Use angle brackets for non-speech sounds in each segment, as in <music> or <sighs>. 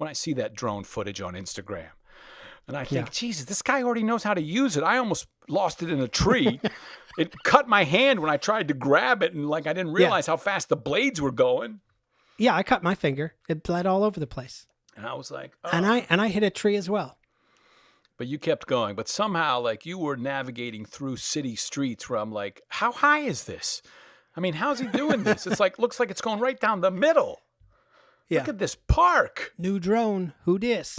when I see that drone footage on Instagram. And I think, yeah. Jesus, this guy already knows how to use it. I almost lost it in a tree. <laughs> it cut my hand when I tried to grab it, and like I didn't realize yeah. how fast the blades were going. Yeah, I cut my finger. It bled all over the place. And I was like, oh. and I oh. and I hit a tree as well. But you kept going. But somehow, like you were navigating through city streets where I'm like, how high is this? I mean, how's he doing this? It's like looks like it's going right down the middle. Yeah. Look at this park. New drone. Who dis?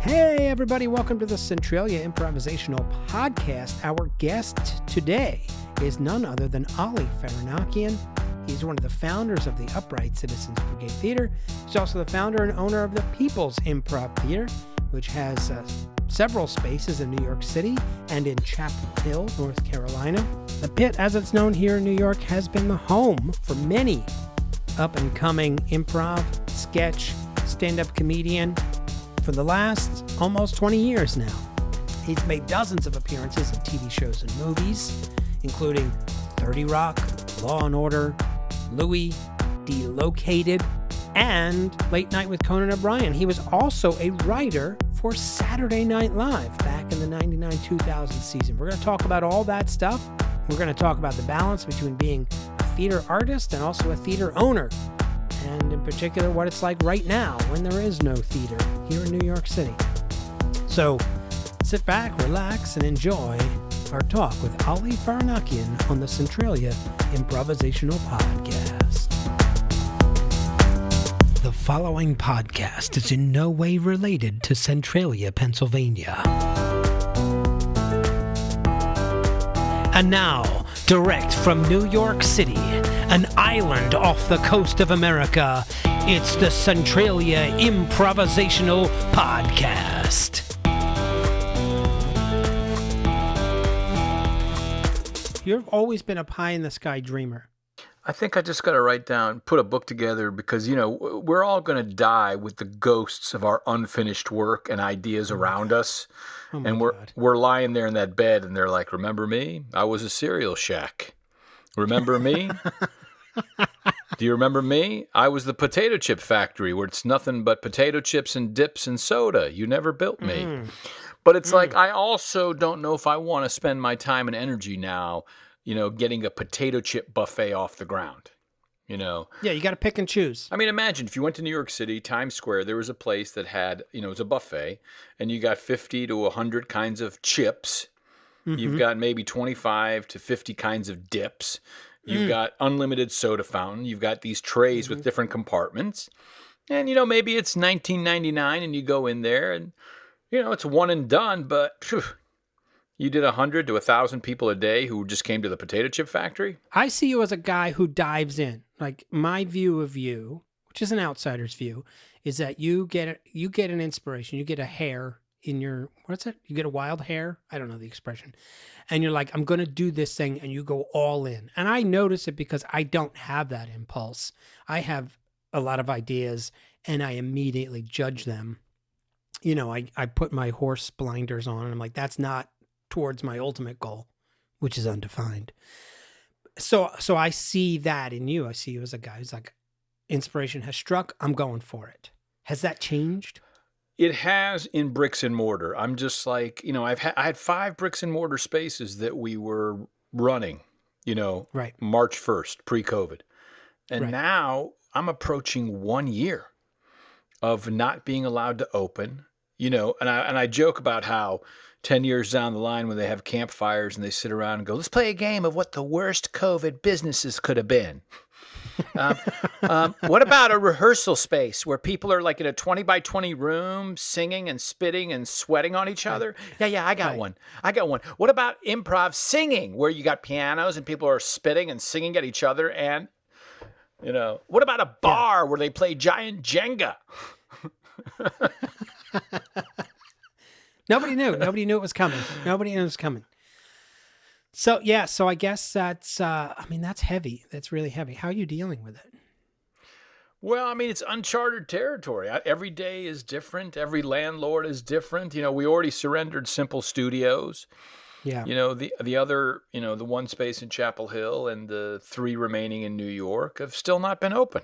Hey, everybody, welcome to the Centralia Improvisational Podcast. Our guest today is none other than Ali Farahnakian. He's one of the founders of the Upright Citizens Brigade Theater. He's also the founder and owner of the People's Improv Theater, which has uh, several spaces in New York City and in Chapel Hill, North Carolina. The pit, as it's known here in New York, has been the home for many up and coming improv, sketch, stand up comedian for the last almost 20 years now. He's made dozens of appearances in TV shows and movies, including 30 Rock, Law and Order, Louie, Delocated, and Late Night with Conan O'Brien. He was also a writer for Saturday Night Live back in the 99 2000 season. We're going to talk about all that stuff. We're going to talk about the balance between being a theater artist and also a theater owner, and in particular, what it's like right now when there is no theater here in New York City. So sit back, relax, and enjoy our talk with Ali Farahnakian on the Centralia Improvisational Podcast. The following podcast is in no way related to Centralia, Pennsylvania. And now, direct from New York City, an island off the coast of America, it's the Centralia Improvisational Podcast. You've always been a pie in the sky dreamer. I think I just got to write down, put a book together because, you know, we're all going to die with the ghosts of our unfinished work and ideas around us. Oh and we're God. we're lying there in that bed and they're like, "Remember me? I was a cereal shack. Remember me? <laughs> Do you remember me? I was the potato chip factory where it's nothing but potato chips and dips and soda. You never built me." Mm. But it's mm. like I also don't know if I want to spend my time and energy now you know, getting a potato chip buffet off the ground. You know. Yeah, you got to pick and choose. I mean, imagine if you went to New York City, Times Square, there was a place that had, you know, it was a buffet, and you got 50 to 100 kinds of chips. Mm-hmm. You've got maybe 25 to 50 kinds of dips. You've mm. got unlimited soda fountain. You've got these trays mm-hmm. with different compartments. And, you know, maybe it's 19.99 and you go in there and, you know, it's one and done, but phew, you did a hundred to a thousand people a day who just came to the potato chip factory. I see you as a guy who dives in. Like my view of you, which is an outsider's view, is that you get a, you get an inspiration. You get a hair in your what's it? You get a wild hair. I don't know the expression, and you're like, I'm to do this thing, and you go all in. And I notice it because I don't have that impulse. I have a lot of ideas, and I immediately judge them. You know, I I put my horse blinders on, and I'm like, that's not towards my ultimate goal, which is undefined. So so I see that in you. I see you as a guy who's like inspiration has struck, I'm going for it. Has that changed? It has in bricks and mortar. I'm just like, you know, I've had I had five bricks and mortar spaces that we were running, you know, right. March 1st, pre-COVID. And right. now I'm approaching 1 year of not being allowed to open, you know, and I and I joke about how 10 years down the line when they have campfires and they sit around and go, let's play a game of what the worst COVID businesses could have been. <laughs> um, um, what about a rehearsal space where people are like in a 20 by 20 room singing and spitting and sweating on each other? Yeah, yeah, I got right. one. I got one. What about improv singing where you got pianos and people are spitting and singing at each other? And, you know, what about a bar yeah. where they play giant Jenga? <laughs> <laughs> Nobody knew. Nobody knew it was coming. <laughs> Nobody knew it was coming. So yeah, so I guess that's uh I mean that's heavy. That's really heavy. How are you dealing with it? Well, I mean it's uncharted territory. Every day is different. Every landlord is different. You know, we already surrendered Simple Studios. Yeah. You know, the the other, you know, the one space in Chapel Hill and the three remaining in New York have still not been open.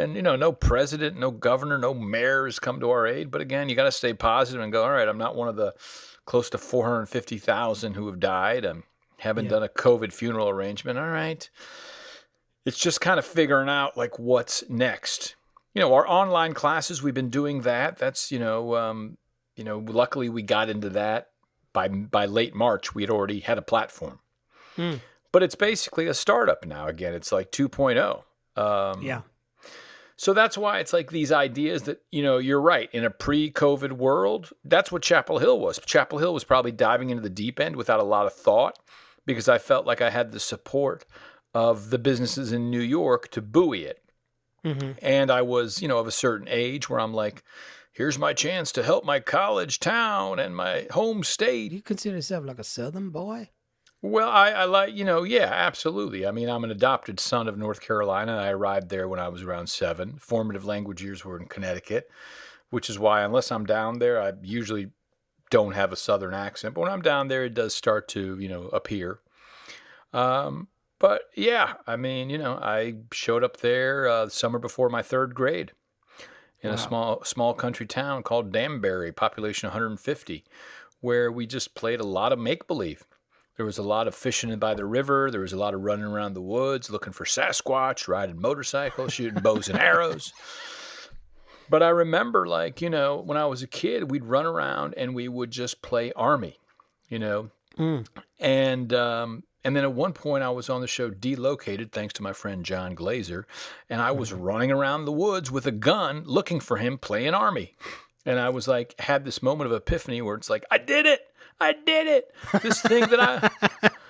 And you know, no president, no governor, no mayor has come to our aid. But again, you got to stay positive and go. All right, I'm not one of the close to 450,000 who have died. I haven't Yeah. done a COVID funeral arrangement. All right, it's just kind of figuring out like what's next. You know, our online classes, we've been doing that. That's you know, um, you know, luckily we got into that by by late March. We had already had a platform, Hmm. but it's basically a startup now. Again, it's like 2.0. Um, Yeah. So that's why it's like these ideas that, you know, you're right. In a pre COVID world, that's what Chapel Hill was. Chapel Hill was probably diving into the deep end without a lot of thought because I felt like I had the support of the businesses in New York to buoy it. hmm And I was, you know, of a certain age where I'm like, here's my chance to help my college town and my home state. You consider yourself like a Southern boy? Well, I, I like, you know, yeah, absolutely. I mean, I'm an adopted son of North Carolina. I arrived there when I was around seven. Formative language years were in Connecticut, which is why, unless I'm down there, I usually don't have a Southern accent. But when I'm down there, it does start to, you know, appear. Um, but yeah, I mean, you know, I showed up there uh, the summer before my third grade in Wow. a small small country town called Danbury, population 150, where we just played a lot of make believe. There was a lot of fishing by the river. There was a lot of running around the woods looking for Sasquatch, riding motorcycles, shooting bows and arrows. But I remember, like, you know, when I was a kid, we'd run around and we would just play Army, you know. Mm. And um, and then at one point, I was on the show Delocated, thanks to my friend Jon Glaser, and I was running around the woods with a gun looking for him playing Army. And I was like, had this moment of epiphany where it's like, I did it, I did it. This thing that I. <laughs>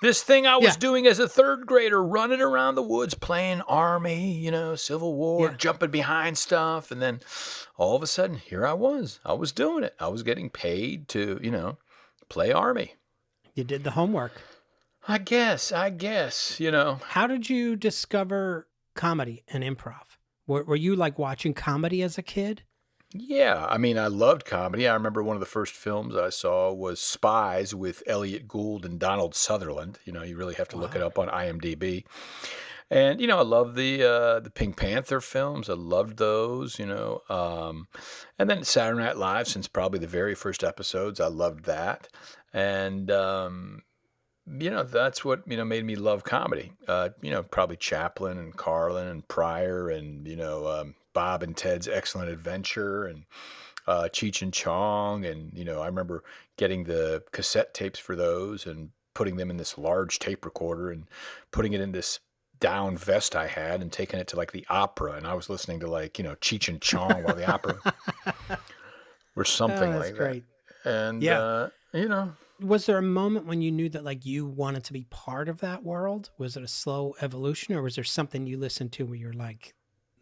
This thing I was Yeah. doing as a third grader, running around the woods, playing army, you know, Civil War, Yeah. jumping behind stuff. And then all of a sudden, here I was. I was doing it. I was getting paid to, you know, play army. You did the homework. I guess, I guess, you know. How did you discover comedy and improv? Were, were you like watching comedy as a kid? Yeah, I mean, I loved comedy. I remember one of the first films I saw was Spies with Elliot Gould and Donald Sutherland. You know, you really have to look it up on IMDb. And you know, I love the uh, the Pink Panther films. I loved those. You know, um, and then Saturday Night Live, since probably the very first episodes, I loved that. And um, you know, that's what you know made me love comedy. Uh, you know, probably Chaplin and Carlin and Pryor and you know um, Bob and Ted's Excellent Adventure and uh, Cheech and Chong. And you know, I remember getting the cassette tapes for those and putting them in this large tape recorder and putting it in this down vest I had and taking it to like the opera. And I was listening to like you know Cheech and Chong while the opera <laughs> or something Oh, like great. that. And Yeah. uh, you know. Was there a moment when you knew that like you wanted to be part of that world? Was it a slow evolution, or was there something you listened to where you're like,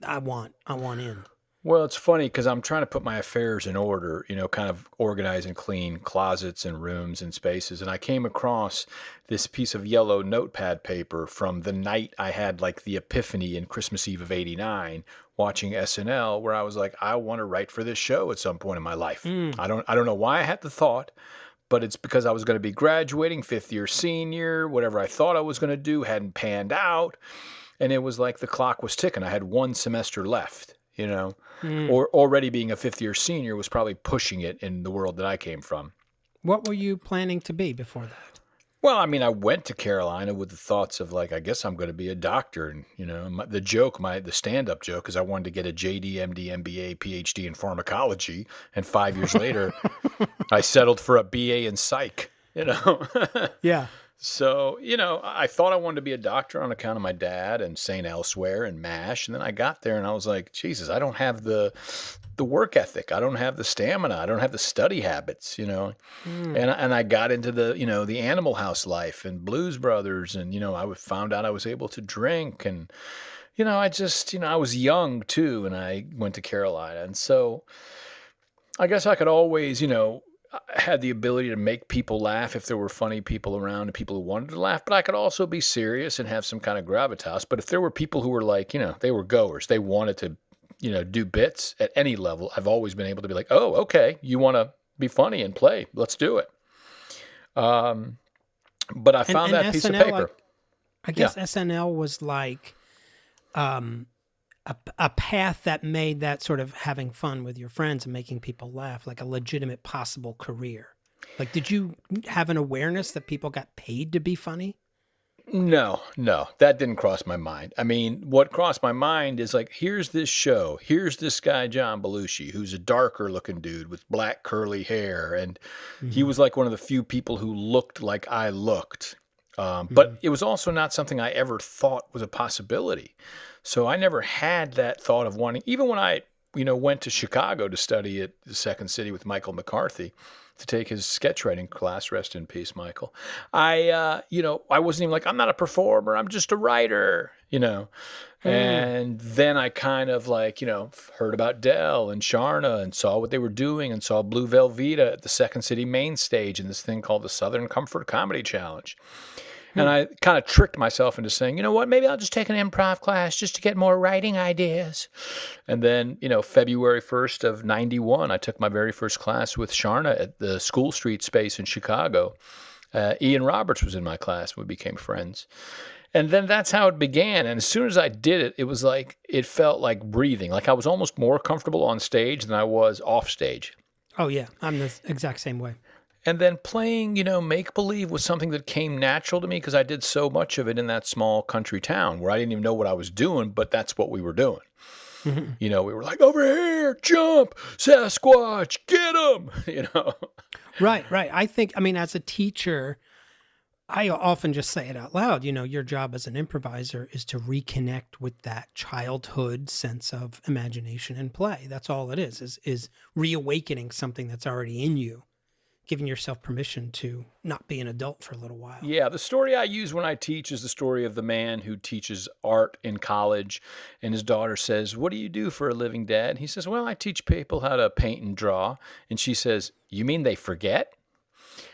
I want, I want in? Well, it's funny because I'm trying to put my affairs in order, you know, kind of organize and clean closets and rooms and spaces. And I came across this piece of yellow notepad paper from the night I had like the epiphany in Christmas Eve of 89 watching SNL where I was like, I want to write for this show at some point in my life. Mm. I don't I don't know why I had the thought, but it's because I was going to be graduating, fifth year senior, whatever I thought I was going to do hadn't panned out. And it was like the clock was ticking. I had one semester left, you know Mm. or already being a fifth year senior was probably pushing it in the world that I came from. What were you planning to be before that? Well, I mean, I went to Carolina with the thoughts of like, I guess I'm going to be a doctor, and you know, my, the joke, my the stand up joke, is I wanted to get a JD, MD, MBA, PhD in pharmacology, and five years later, <laughs> I settled for a BA in psych. You know. <laughs> Yeah. So, you know, I thought I wanted to be a doctor on account of my dad and St. Elsewhere and MASH. And then I got there and I was like, Jesus, I don't have the the work ethic. I don't have the stamina. I don't have the study habits, you know. Mm. And and I got into the, you know, the Animal House life and Blues Brothers and you know, I found out I was able to drink and you know, I just, you know, I was young too and I went to Carolina. And so I guess I could always, you know, had the ability to make people laugh if there were funny people around and people who wanted to laugh, but I could also be serious and have some kind of gravitas. But if there were people who were like, you know, they were goers, they wanted to, you know, do bits at any level, I've always been able to be like, oh, okay, you want to be funny and play, let's do it. Um, but I found and that piece of paper. like, I guess SNL was like um, a, a path that made that sort of having fun with your friends and making people laugh like a legitimate possible career. Like, did you have an awareness that people got paid to be funny? No, no, that didn't cross my mind. I mean, what crossed my mind is like, here's this show. Here's this guy, John Belushi, who's a darker looking dude with black curly hair. And mm-hmm. he was like one of the few people who looked like I looked. Um, mm-hmm. But it was also not something I ever thought was a possibility. So I never had that thought of wanting, even when I, you know, went to Chicago to study at the Second City with Michael McCarthy to take his sketch writing class. Rest in peace, Michael. I, uh, you know, I wasn't even like, I'm not a performer. I'm just a writer, you know. Mm. And then I kind of like, you know, heard about Del and Charna and saw what they were doing and saw Blue Velveeta at the Second City main stage in this thing called the Southern Comfort Comedy Challenge. And I kind of tricked myself into saying, you know what, maybe I'll just take an improv class just to get more writing ideas. And then, you know, February 1st of 91, I took my very first class with Charna at the School Street space in Chicago. Uh, Ian Roberts was in my class. We became friends. And then that's how it began. And as soon as I did it, it was like, it felt like breathing. Like I was almost more comfortable on stage than I was off stage. Oh, yeah. I'm the exact same way and then playing, you know, make believe was something that came natural to me because I did so much of it in that small country town where I didn't even know what I was doing, but that's what we were doing. Mm-hmm. You know, we were like, over here, jump, Sasquatch, get him, <laughs> you know. Right, right. I think, I mean, as a teacher, I often just say it out loud. You know, your job as an improviser is to reconnect with that childhood sense of imagination and play. That's all it is, is, is reawakening something that's already in you giving yourself permission to not be an adult for a little while. Yeah, the story I use when I teach is the story of the man who teaches art in college. And his daughter says, What do you do for a living, Dad? And he says, Well, I teach people how to paint and draw. And she says, You mean they forget?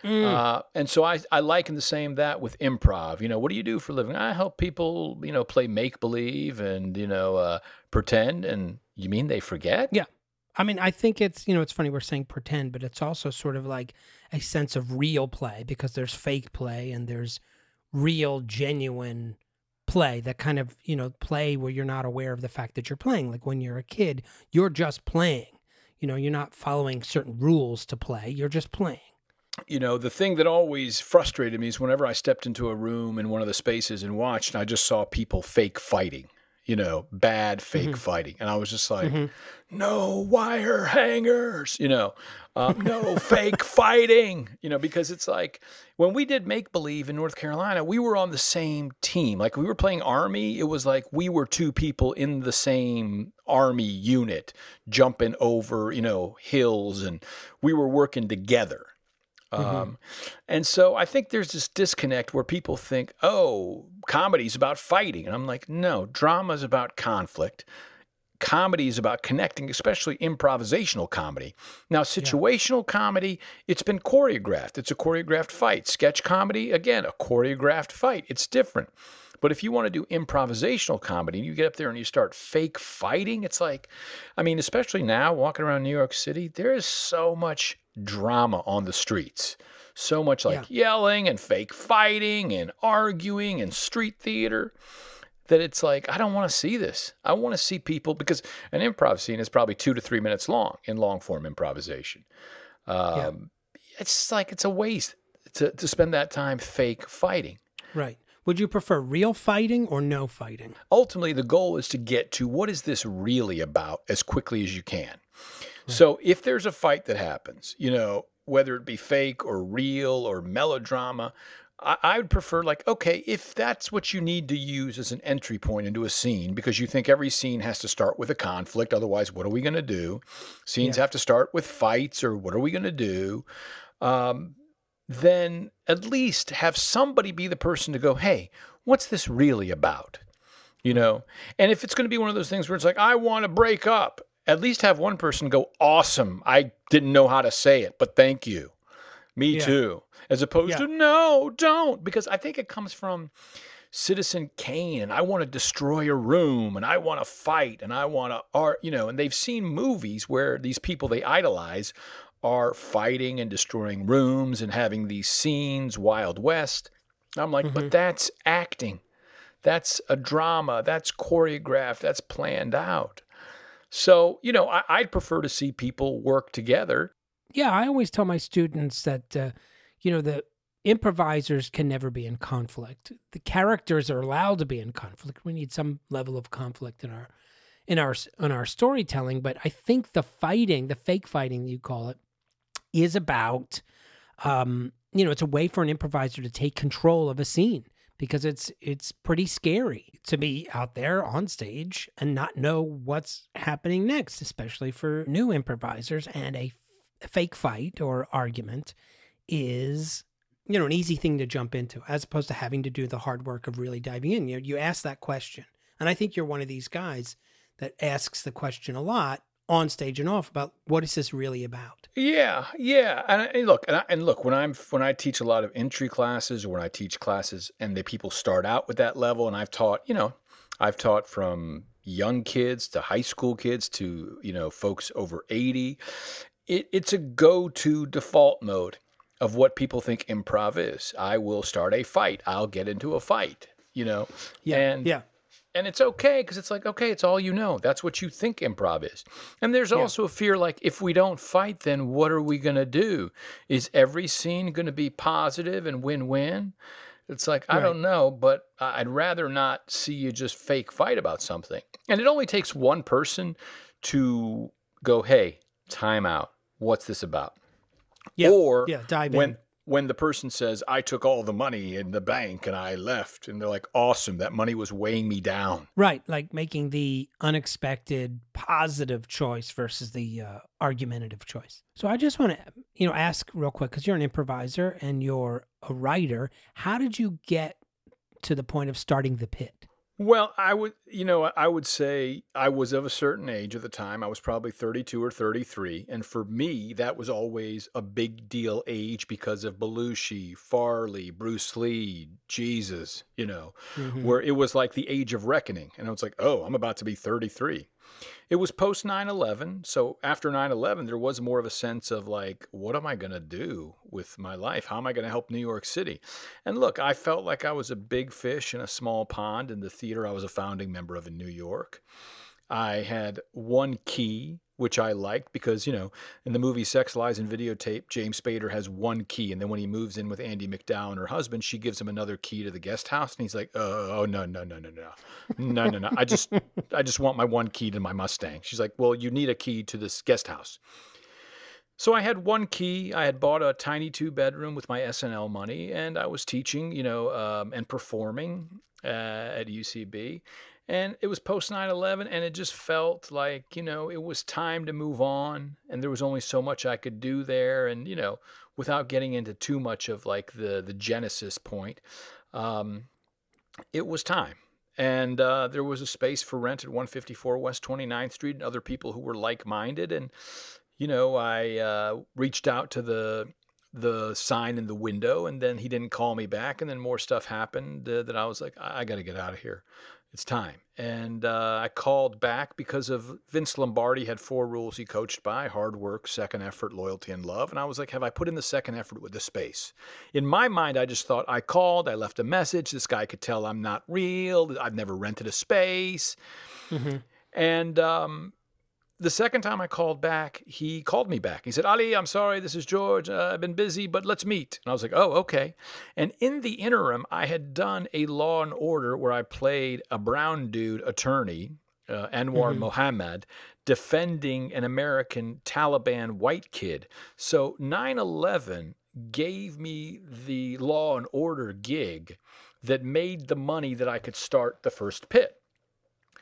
Mm. Uh, and so I, I liken the same that with improv. You know, what do you do for a living? I help people, you know, play make believe and, you know, uh, pretend. And you mean they forget? Yeah. I mean, I think it's, you know, it's funny we're saying pretend, but it's also sort of like a sense of real play because there's fake play and there's real, genuine play that kind of, you know, play where you're not aware of the fact that you're playing. Like when you're a kid, you're just playing. You know, you're not following certain rules to play, you're just playing. You know, the thing that always frustrated me is whenever I stepped into a room in one of the spaces and watched, I just saw people fake fighting you know, bad fake mm-hmm. fighting. And I was just like, mm-hmm. no wire hangers, you know, um, no fake <laughs> fighting, you know, because it's like when we did make believe in North Carolina, we were on the same team. Like we were playing Army, it was like we were two people in the same Army unit jumping over, you know, hills and we were working together. Mm-hmm. Um, and so I think there's this disconnect where people think, oh, comedy is about fighting. And I'm like, no, drama is about conflict. Comedy is about connecting, especially improvisational comedy. Now, situational yeah. comedy, it's been choreographed. It's a choreographed fight. Sketch comedy, again, a choreographed fight. It's different. But if you want to do improvisational comedy and you get up there and you start fake fighting, it's like, I mean, especially now walking around New York City, there is so much drama on the streets. So much like yeah. yelling and fake fighting and arguing and street theater that it's like, I don't want to see this. I want to see people because an improv scene is probably two to three minutes long in long form improvisation. Um, yeah. It's like, it's a waste to, to spend that time fake fighting. Right. Would you prefer real fighting or no fighting? Ultimately, the goal is to get to what is this really about as quickly as you can. So if there's a fight that happens, you know, whether it be fake or real or melodrama, I, I would prefer like, okay, if that's what you need to use as an entry point into a scene, because you think every scene has to start with a conflict, otherwise, what are we going to do? Scenes yeah. have to start with fights, or what are we going to do? Um, then at least have somebody be the person to go, hey, what's this really about? You know, and if it's going to be one of those things where it's like, I want to break up, at least have one person go, awesome. I didn't know how to say it, but thank you. Me yeah. too. As opposed yeah. to, no, don't. Because I think it comes from Citizen Kane and I want to destroy a room and I want to fight and I want to art, you know, and they've seen movies where these people they idolize are fighting and destroying rooms and having these scenes, Wild West. I'm like, mm-hmm. but that's acting. That's a drama. That's choreographed. That's planned out. So, you know, I, would prefer to see people work together. Yeah, I always tell my students that, uh, you know, the improvisers can never be in conflict. The characters are allowed to be in conflict. We need some level of conflict in our in our in our storytelling, but I think the fighting, the fake fighting you call it, is about um, you know, it's a way for an improviser to take control of a scene because it's it's pretty scary to be out there on stage and not know what's happening next, especially for new improvisers and a f- fake fight or argument is you know an easy thing to jump into as opposed to having to do the hard work of really diving in. You you ask that question. And I think you're one of these guys that asks the question a lot on stage and off about what is this really about? Yeah, yeah, and, and look, and, I, and, look when I'm when I teach a lot of entry classes or when I teach classes and the people start out with that level, and I've taught, you know, I've taught from young kids to high school kids to you know folks over eighty. It, it's a go-to default mode of what people think improv is. I will start a fight. I'll get into a fight. You know, yeah, and yeah and it's okay because it's like okay it's all you know. That's what you think improv is. And there's yeah. also a fear like if we don't fight then what are we going to do? Is every scene going to be positive and win-win? It's like i don't know but i'd rather not see you just fake fight about something. And it only takes one person to go hey time out. What's this about? Yeah, or yeah, dive when in when the person says, I took all the money in the bank and I left, and they're like, awesome, that money was weighing me down. Right. Like making the unexpected positive choice versus the uh, argumentative choice. So I just want to, you know, ask real quick because you're an improviser and you're a writer. How did you get to the point of starting the pit? Well, I would, you know, I would say I was of a certain age at the time. I was probably 32 or 33. And for me, that was always a big deal age because of Belushi, Farley, Bruce Lee, Jesus, you know, mm-hmm. where it was like the age of reckoning. And I was like, oh, I'm about to be 33. It was post 9 11. So after 9 11, there was more of a sense of like, what am I going to do with my life? How am I going to help New York City? And look, I felt like I was a big fish in a small pond in the theater I was a founding member of in New York. I had one key which I liked because, you know, in the movie Sex, Lies, and Videotape, James Spader has one key. And then when he moves in with Andie MacDowell and her husband, she gives him another key to the guest house. And he's like, oh, oh no, no, no, no, no. No, no, no. I just, I just want my one key to my Mustang. She's like, well, you need a key to this guest house. So I had one key. I had bought a tiny two bedroom with my SNL money, and I was teaching, you know, um, and performing uh, at UCB. And it was post 9 11, and it just felt like, you know, it was time to move on. And there was only so much I could do there. And, you know, without getting into too much of like the, the genesis point, um, it was time. And uh, there was a space for rent at 154 West 29th Street and other people who were like minded. And, you know, I uh, reached out to the the sign in the window and then he didn't call me back and then more stuff happened uh, that i was like i, I got to get out of here it's time. And uh, I called back because of Vince Lombardi had four rules he coached by hard work, second effort, loyalty, and love. And I was like, have I put in the second effort with the space? In my mind, I just thought I called, I left a message. This guy could tell I'm not real. I've never rented a space. Mm-hmm. And um, the second time I called back, he called me back. He said, Ali, I'm sorry, this is George. Uh, I've been busy, but let's meet. And I was like, oh, okay. And in the interim, I had done a Law and Order where I played a brown dude attorney, uh, Anwar mm-hmm. Mohammed, defending an American Taliban white kid. So 9 11 gave me the Law and Order gig that made the money that I could start the first pit.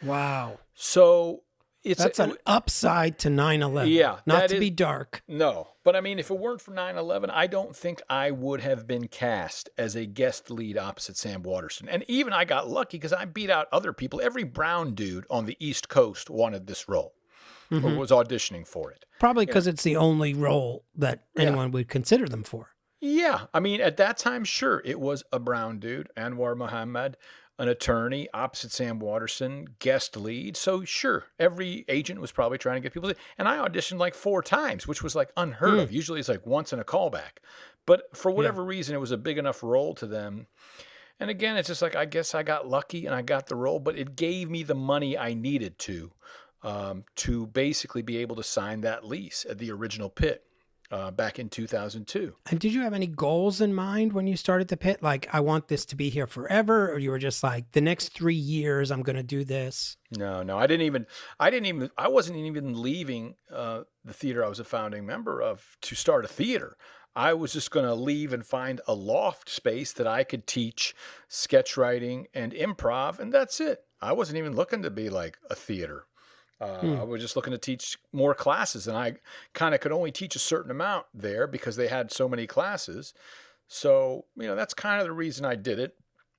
Wow. So it's that's a, an upside to 9-11 yeah not to is, be dark. No but i mean if it weren't for 9-11 i don't think i would have been cast as a guest lead opposite sam waterston. And even i got lucky because i beat out other people. Every brown dude on the east coast wanted this role mm-hmm. or was auditioning for it. Probably because it's the only role that anyone yeah. would consider them for. Yeah i mean at that time sure it was a brown dude anwar muhammad an attorney opposite Sam Waterston, guest lead. So sure, every agent was probably trying to get people. To, and I auditioned like four times, which was like unheard mm. of. Usually it's like once in a callback. But for whatever yeah. reason, it was a big enough role to them. And again, it's just like I guess I got lucky and I got the role, but it gave me the money I needed to um, to basically be able to sign that lease at the original pit uh, back in 2002. And did you have any goals in mind when you started the pit? Like, I want this to be here forever, or you were just like, the next three years, I'm going to do this? No, no, I didn't even, I didn't even, I wasn't even leaving uh, the theater I was a founding member of to start a theater. I was just going to leave and find a loft space that I could teach sketch writing and improv, and that's it. I wasn't even looking to be like a theater. Uh, hmm. I was just looking to teach more classes, and I kind of could only teach a certain amount there because they had so many classes. So, you know, that's kind of the reason I did it.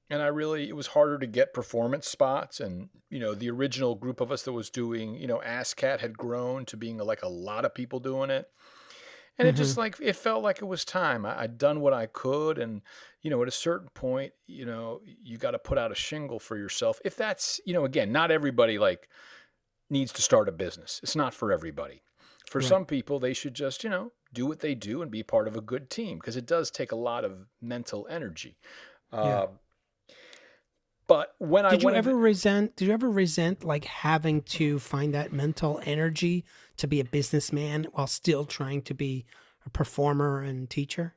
And I really, it was harder to get performance spots. And, you know, the original group of us that was doing, you know, ASSSSCAT had grown to being like a lot of people doing it. And mm-hmm. it just mm-hmm. like, it felt like it was time. I, I'd done what I could. And, you know, at a certain point, you know, you got to put out a shingle for yourself. If that's, you know, again, not everybody like, needs to start a business. It's not for everybody. For right. some people, they should just, you know, do what they do and be part of a good team because it does take a lot of mental energy. Yeah. Uh, but when did I did you ever resent? Did you ever resent like having to find that mental energy to be a businessman while still trying to be a performer and teacher?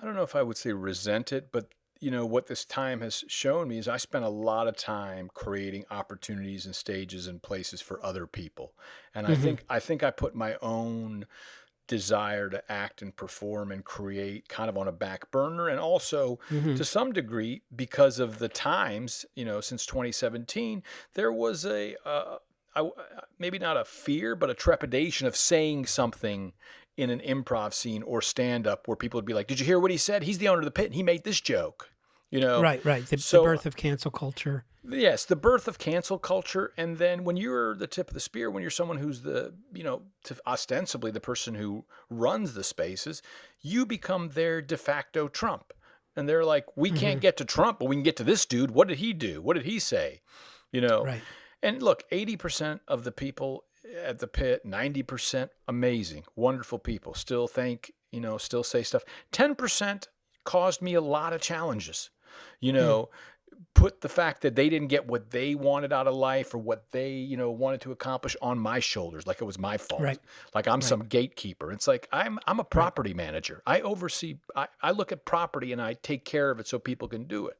I don't know if I would say resent it, but you know what this time has shown me is I spent a lot of time creating opportunities and stages and places for other people, and mm-hmm. I think I think I put my own desire to act and perform and create kind of on a back burner and also mm-hmm. to some degree because of the times you know since 2017 there was a uh, I, maybe not a fear but a trepidation of saying something in an improv scene or stand up where people would be like, Did you hear what he said? He's the owner of the pit and he made this joke. You know? Right, right. The, so, the birth of cancel culture. Yes, the birth of cancel culture. And then when you're the tip of the spear, when you're someone who's the, you know, ostensibly the person who runs the spaces, you become their de facto Trump. And they're like, we mm-hmm. can't get to Trump, but we can get to this dude. What did he do? What did he say? You know? Right. And look, 80% of the people at the pit, 90% amazing, wonderful people, still think, you know, still say stuff. 10% caused me a lot of challenges you know, mm. put the fact that they didn't get what they wanted out of life or what they, you know, wanted to accomplish on my shoulders, like it was my fault. Right. Like I'm right. some gatekeeper. It's like I'm I'm a property right. manager. I oversee I, I look at property and I take care of it so people can do it.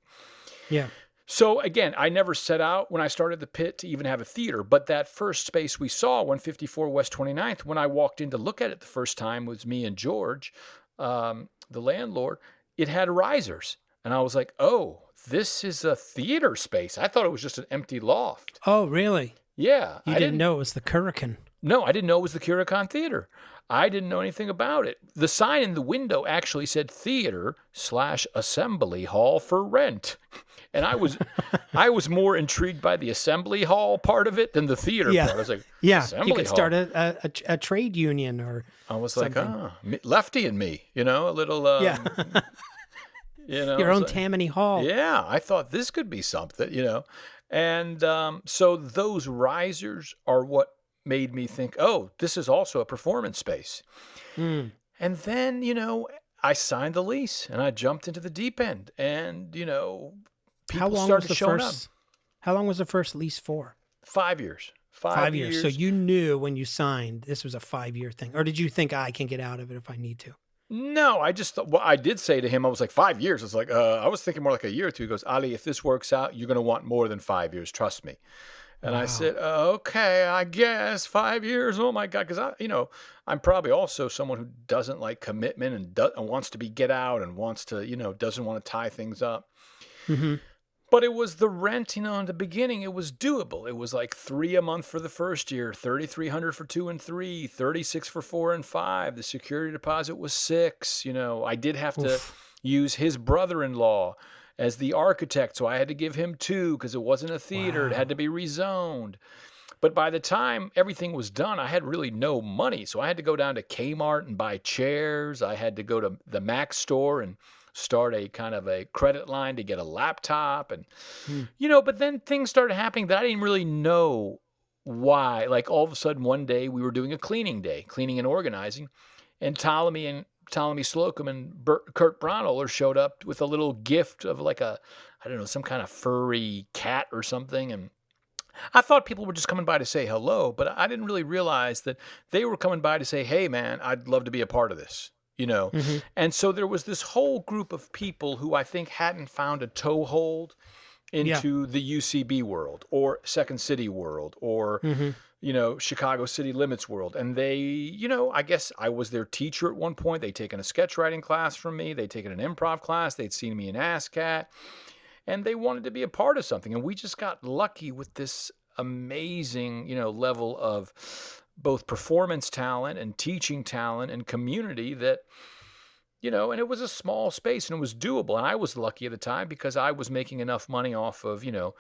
Yeah. So again, I never set out when I started the pit to even have a theater, but that first space we saw, 154 West 29th, when I walked in to look at it the first time was me and George, um, the landlord, it had risers. And I was like, oh, this is a theater space. I thought it was just an empty loft. Oh, really? Yeah. You didn't, didn't, know it was the Currican. No, I didn't know it was the Currican Theater. I didn't know anything about it. The sign in the window actually said theater slash assembly hall for rent. And I was <laughs> I was more intrigued by the assembly hall part of it than the theater yeah. part. I was like, yeah, you could hall. start a, a, a, trade union or I was something. like, ah, lefty and me, you know, a little um, yeah. <laughs> You know, your own Tammany Hall. Yeah, I thought this could be something. You know, and um, so those risers are what made me think, oh, this is also a performance space. Mm. And then you know, I signed the lease and I jumped into the deep end, and you know, people how long started was the showing first, up. How long was the first lease for? Five years. Five, five years. years. So you knew when you signed this was a five year thing, or did you think I can get out of it if I need to? No, I just well, I did say to him, I was like five years. It's like uh, I was thinking more like a year or two. He goes, Ali, if this works out, you're going to want more than five years. Trust me. And wow. I said, okay, I guess five years. Oh my God, because I, you know, I'm probably also someone who doesn't like commitment and, do- and wants to be get out and wants to, you know, doesn't want to tie things up. Mm-hmm. But it was the rent, you know, in the beginning, it was doable. It was like three a month for the first year, 3,300 for two and three, 36 for four and five. The security deposit was six. You know, I did have to Oof. use his brother in law as the architect. So I had to give him two because it wasn't a theater. Wow. It had to be rezoned. But by the time everything was done, I had really no money. So I had to go down to Kmart and buy chairs. I had to go to the Mac store and start a kind of a credit line to get a laptop and hmm. you know but then things started happening that i didn't really know why like all of a sudden one day we were doing a cleaning day cleaning and organizing and ptolemy and ptolemy slocum and Bert, kurt braunohler showed up with a little gift of like a i don't know some kind of furry cat or something and I thought people were just coming by to say hello, but I didn't really realize that they were coming by to say, "Hey, man, I'd love to be a part of this." you know. Mm-hmm. And so there was this whole group of people who I think hadn't found a toehold into yeah. the UCB world or Second City world or mm-hmm. You know Chicago City Limits world, and they, you know, I guess I was their teacher at one point. They'd taken a sketch writing class from me. They'd taken an improv class. They'd seen me in ASSSSCAT, and they wanted to be a part of something. And we just got lucky with this amazing, you know, level of both performance talent and teaching talent and community that you know and it was a small space and it was doable and i was lucky at the time because i was making enough money off of you know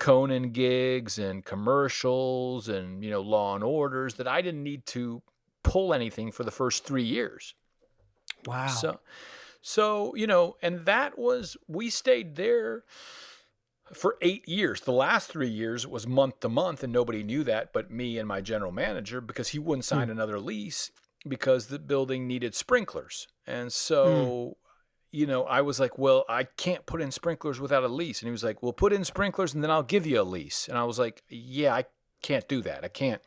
conan gigs and commercials and you know law and orders that i didn't need to pull anything for the first three years wow so so you know and that was we stayed there for eight years. The last three years was month to month, and nobody knew that but me and my general manager because he wouldn't sign mm. another lease because the building needed sprinklers. And so, mm. You know, I was like, well, I can't put in sprinklers without a lease. And he was like, well, put in sprinklers and then I'll give you a lease. And I was like, yeah, I can't do that. I can't,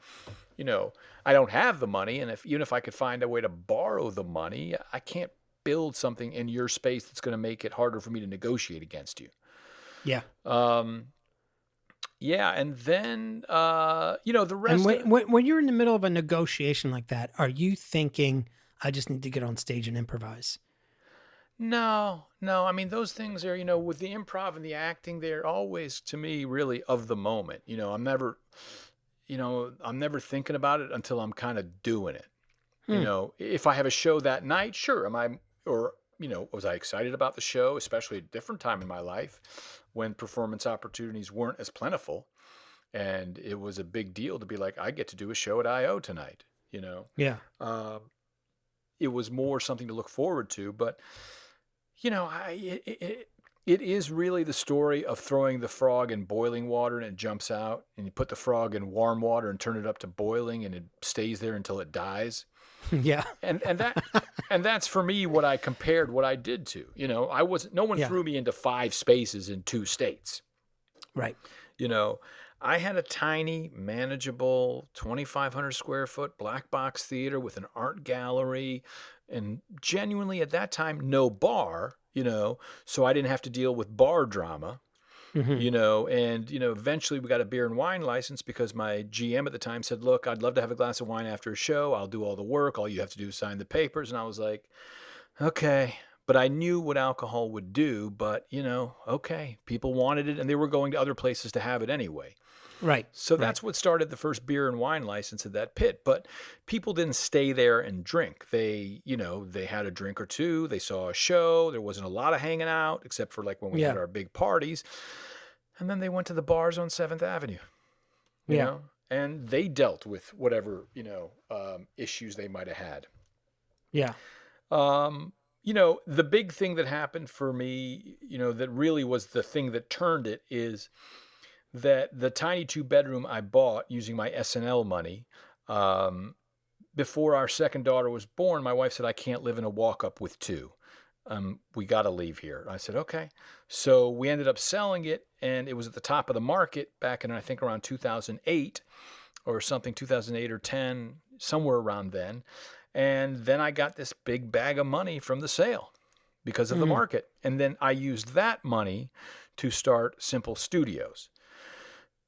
you know, I don't have the money. And if even if I could find a way to borrow the money, I can't build something in your space that's going to make it harder for me to negotiate against you. Yeah. Um, yeah, and then uh, you know the rest. And when, of, when, when you're in the middle of a negotiation like that, are you thinking, "I just need to get on stage and improvise"? No, no. I mean, those things are, you know, with the improv and the acting, they're always, to me, really of the moment. You know, I'm never, you know, I'm never thinking about it until I'm kind of doing it. Hmm. You know, if I have a show that night, sure. Am I, or, you know, was I excited about the show, especially at a different time in my life? when performance opportunities weren't as plentiful. And it was a big deal to be like, I get to do a show at IO tonight, you know? Yeah. Um, it was more something to look forward to. But, you know, I, it, it, it is really the story of throwing the frog in boiling water and it jumps out, and you put the frog in warm water and turn it up to boiling, and it stays there until it dies. <laughs> Yeah. And and that and that's for me what I compared what I did to. You know, I wasn't no one yeah. threw me into five spaces in two states. Right. You know, I had a tiny, manageable, 2,500 square foot black box theater with an art gallery and genuinely at that time, no bar, you know, so I didn't have to deal with bar drama. Mm-hmm. You know, and you know, eventually we got a beer and wine license because my GM at the time said, "Look, I'd love to have a glass of wine after a show. I'll do all the work. All you have to do is sign the papers." And I was like, "Okay." But I knew what alcohol would do, but you know, okay, people wanted it and they were going to other places to have it anyway. Right. So that's what started the first beer and wine license at that pit. But people didn't stay there and drink. They, you know, they had a drink or two. They saw a show. There wasn't a lot of hanging out, except for like when we yeah. had our big parties. And then they went to the bars on Seventh Avenue. You yeah. know? And they dealt with whatever, you know, um, issues they might have had. Yeah. Um, you know, the big thing that happened for me, you know, that really was the thing that turned it is that the tiny two bedroom I bought using my SNL money, um, before our second daughter was born, my wife said, I can't live in a walk up with two. Um, we got to leave here. I said, okay. So we ended up selling it, and it was at the top of the market back in, I think, around 2008 or something, 2008 or 10, somewhere around then. And then I got this big bag of money from the sale because of mm-hmm. the market. And then I used that money to start Simple Studios.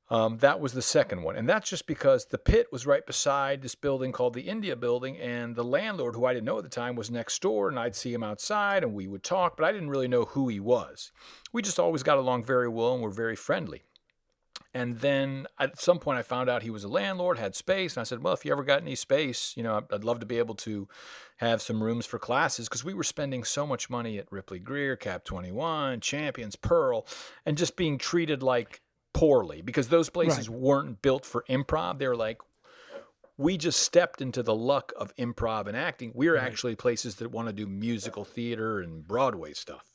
Um, that was the second one. And that's just because the pit was right beside this building called the India Building. And the landlord, who I didn't know at the time, was next door. And I'd see him outside and we would talk, but I didn't really know who he was. We just always got along very well and were very friendly. And then at some point, I found out he was a landlord, had space. And I said, Well, if you ever got any space, you know, I'd love to be able to have some rooms for classes because we were spending so much money at Ripley Grier, Cap 21, Champions, Pearl, and just being treated like poorly because those places right. weren't built for improv. They were like, we just stepped into the luck of improv and acting. We're right. actually places that want to do musical theater and Broadway stuff.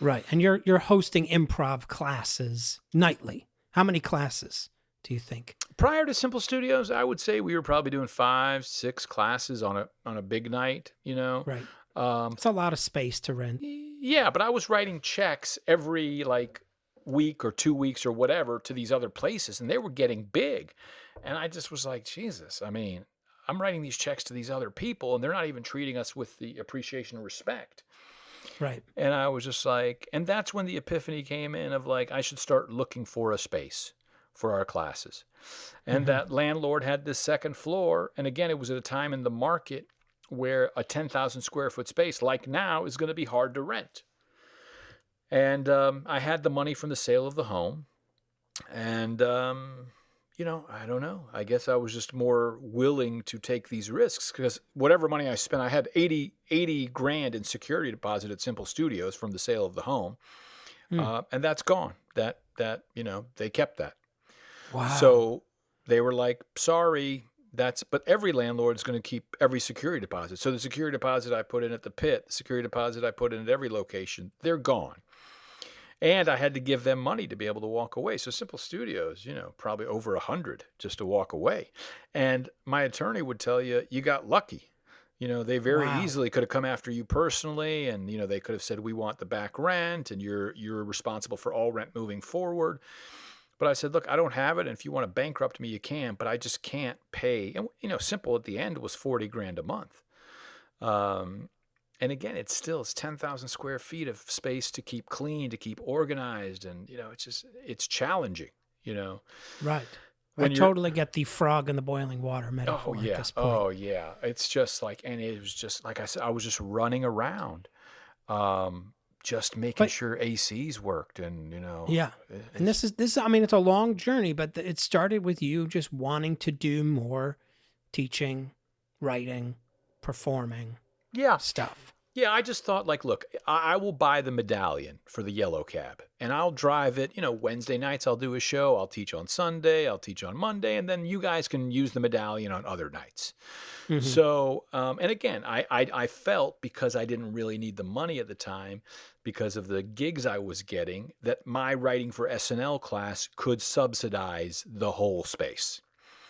Right. And you're you're hosting improv classes nightly. How many classes do you think? Prior to Simple Studios, I would say we were probably doing 5, 6 classes on a on a big night, you know. Right. Um, it's a lot of space to rent. Yeah, but I was writing checks every like week or 2 weeks or whatever to these other places and they were getting big. And I just was like, Jesus, I mean, I'm writing these checks to these other people and they're not even treating us with the appreciation and respect. Right. And I was just like, and that's when the epiphany came in of like, I should start looking for a space for our classes. And mm-hmm. that landlord had this second floor. And again, it was at a time in the market where a 10,000 square foot space, like now, is going to be hard to rent. And um, I had the money from the sale of the home. And um, you know, I don't know. I guess I was just more willing to take these risks because whatever money I spent, I had 80, 80 grand in security deposit at Simple Studios from the sale of the home. Mm. Uh, and that's gone. That, that, you know, they kept that. Wow. So they were like, sorry, that's, but every landlord is going to keep every security deposit. So the security deposit I put in at the pit, the security deposit I put in at every location, they're gone and I had to give them money to be able to walk away. So Simple Studios, you know, probably over a hundred just to walk away. And my attorney would tell you, you got lucky. You know, they very wow. easily could have come after you personally, and you know they could have said, "We want the back rent, and you're you're responsible for all rent moving forward." But I said, "Look, I don't have it, and if you want to bankrupt me, you can, but I just can't pay." And you know, simple at the end was forty grand a month. Um, and again, it's still it's ten thousand square feet of space to keep clean, to keep organized, and you know, it's just it's challenging. You know, right. When I totally get the frog in the boiling water metaphor. Oh yeah. Oh yeah. It's just like, and it was just like I said, I was just running around, um, just making but, sure ACs worked, and you know. Yeah. And this is this. Is I mean, it's a long journey, but it started with you just wanting to do more teaching, writing, performing. Yeah. Stuff. Yeah, I just thought, like, look, I, I, will buy the medallion for the yellow cab and I'll drive it. You know, Wednesday nights I'll do a show. I'll teach on Sunday. I'll teach on Monday. And then you guys can use the medallion on other nights. Mm-hmm. So, um, and again, I, I, I felt because I didn't really need the money at the time because of the gigs I was getting that my writing for SNL class could subsidize the whole space.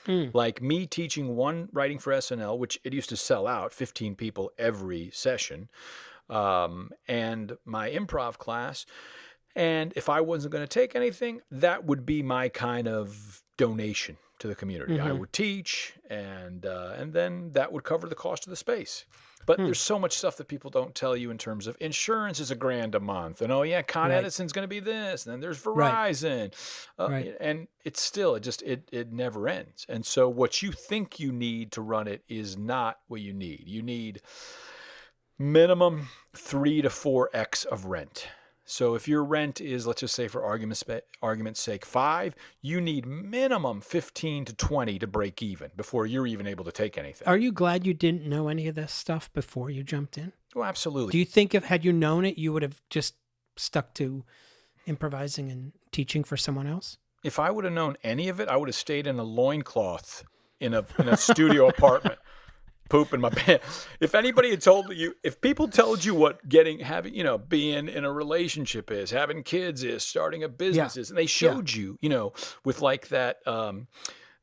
Mm. Like me teaching one writing for SNL, which it used to sell out 15 people every session, um, and my improv class. And if I wasn't going to take anything, that would be my kind of donation to the community. Mm-hmm. I would teach, and uh, and then that would cover the cost of the space. But hmm. there's so much stuff that people don't tell you in terms of insurance is a grand a month, and oh yeah, Con right. Edison's going to be this, and then there's Verizon, right. Uh, right. and it's still it just it it never ends. And so what you think you need to run it is not what you need. You need minimum three to four x of rent. So if your rent is, let's just say for argument's, argument's sake, five, you need minimum 15 to 20 to break even before you're even able to take anything. Are you glad you didn't know any of this stuff before you jumped in? Oh, absolutely. Do you think if had you known it, you would have just stuck to improvising and teaching for someone else? If I would have known any of it, I would have stayed in a loincloth in a, in a studio <laughs> apartment poop in my <laughs> pants. If anybody had told you, if people told you what getting, having, you know, being in a relationship is, having kids is, starting a business yeah. is, and they showed yeah. you, you know, with like that, um,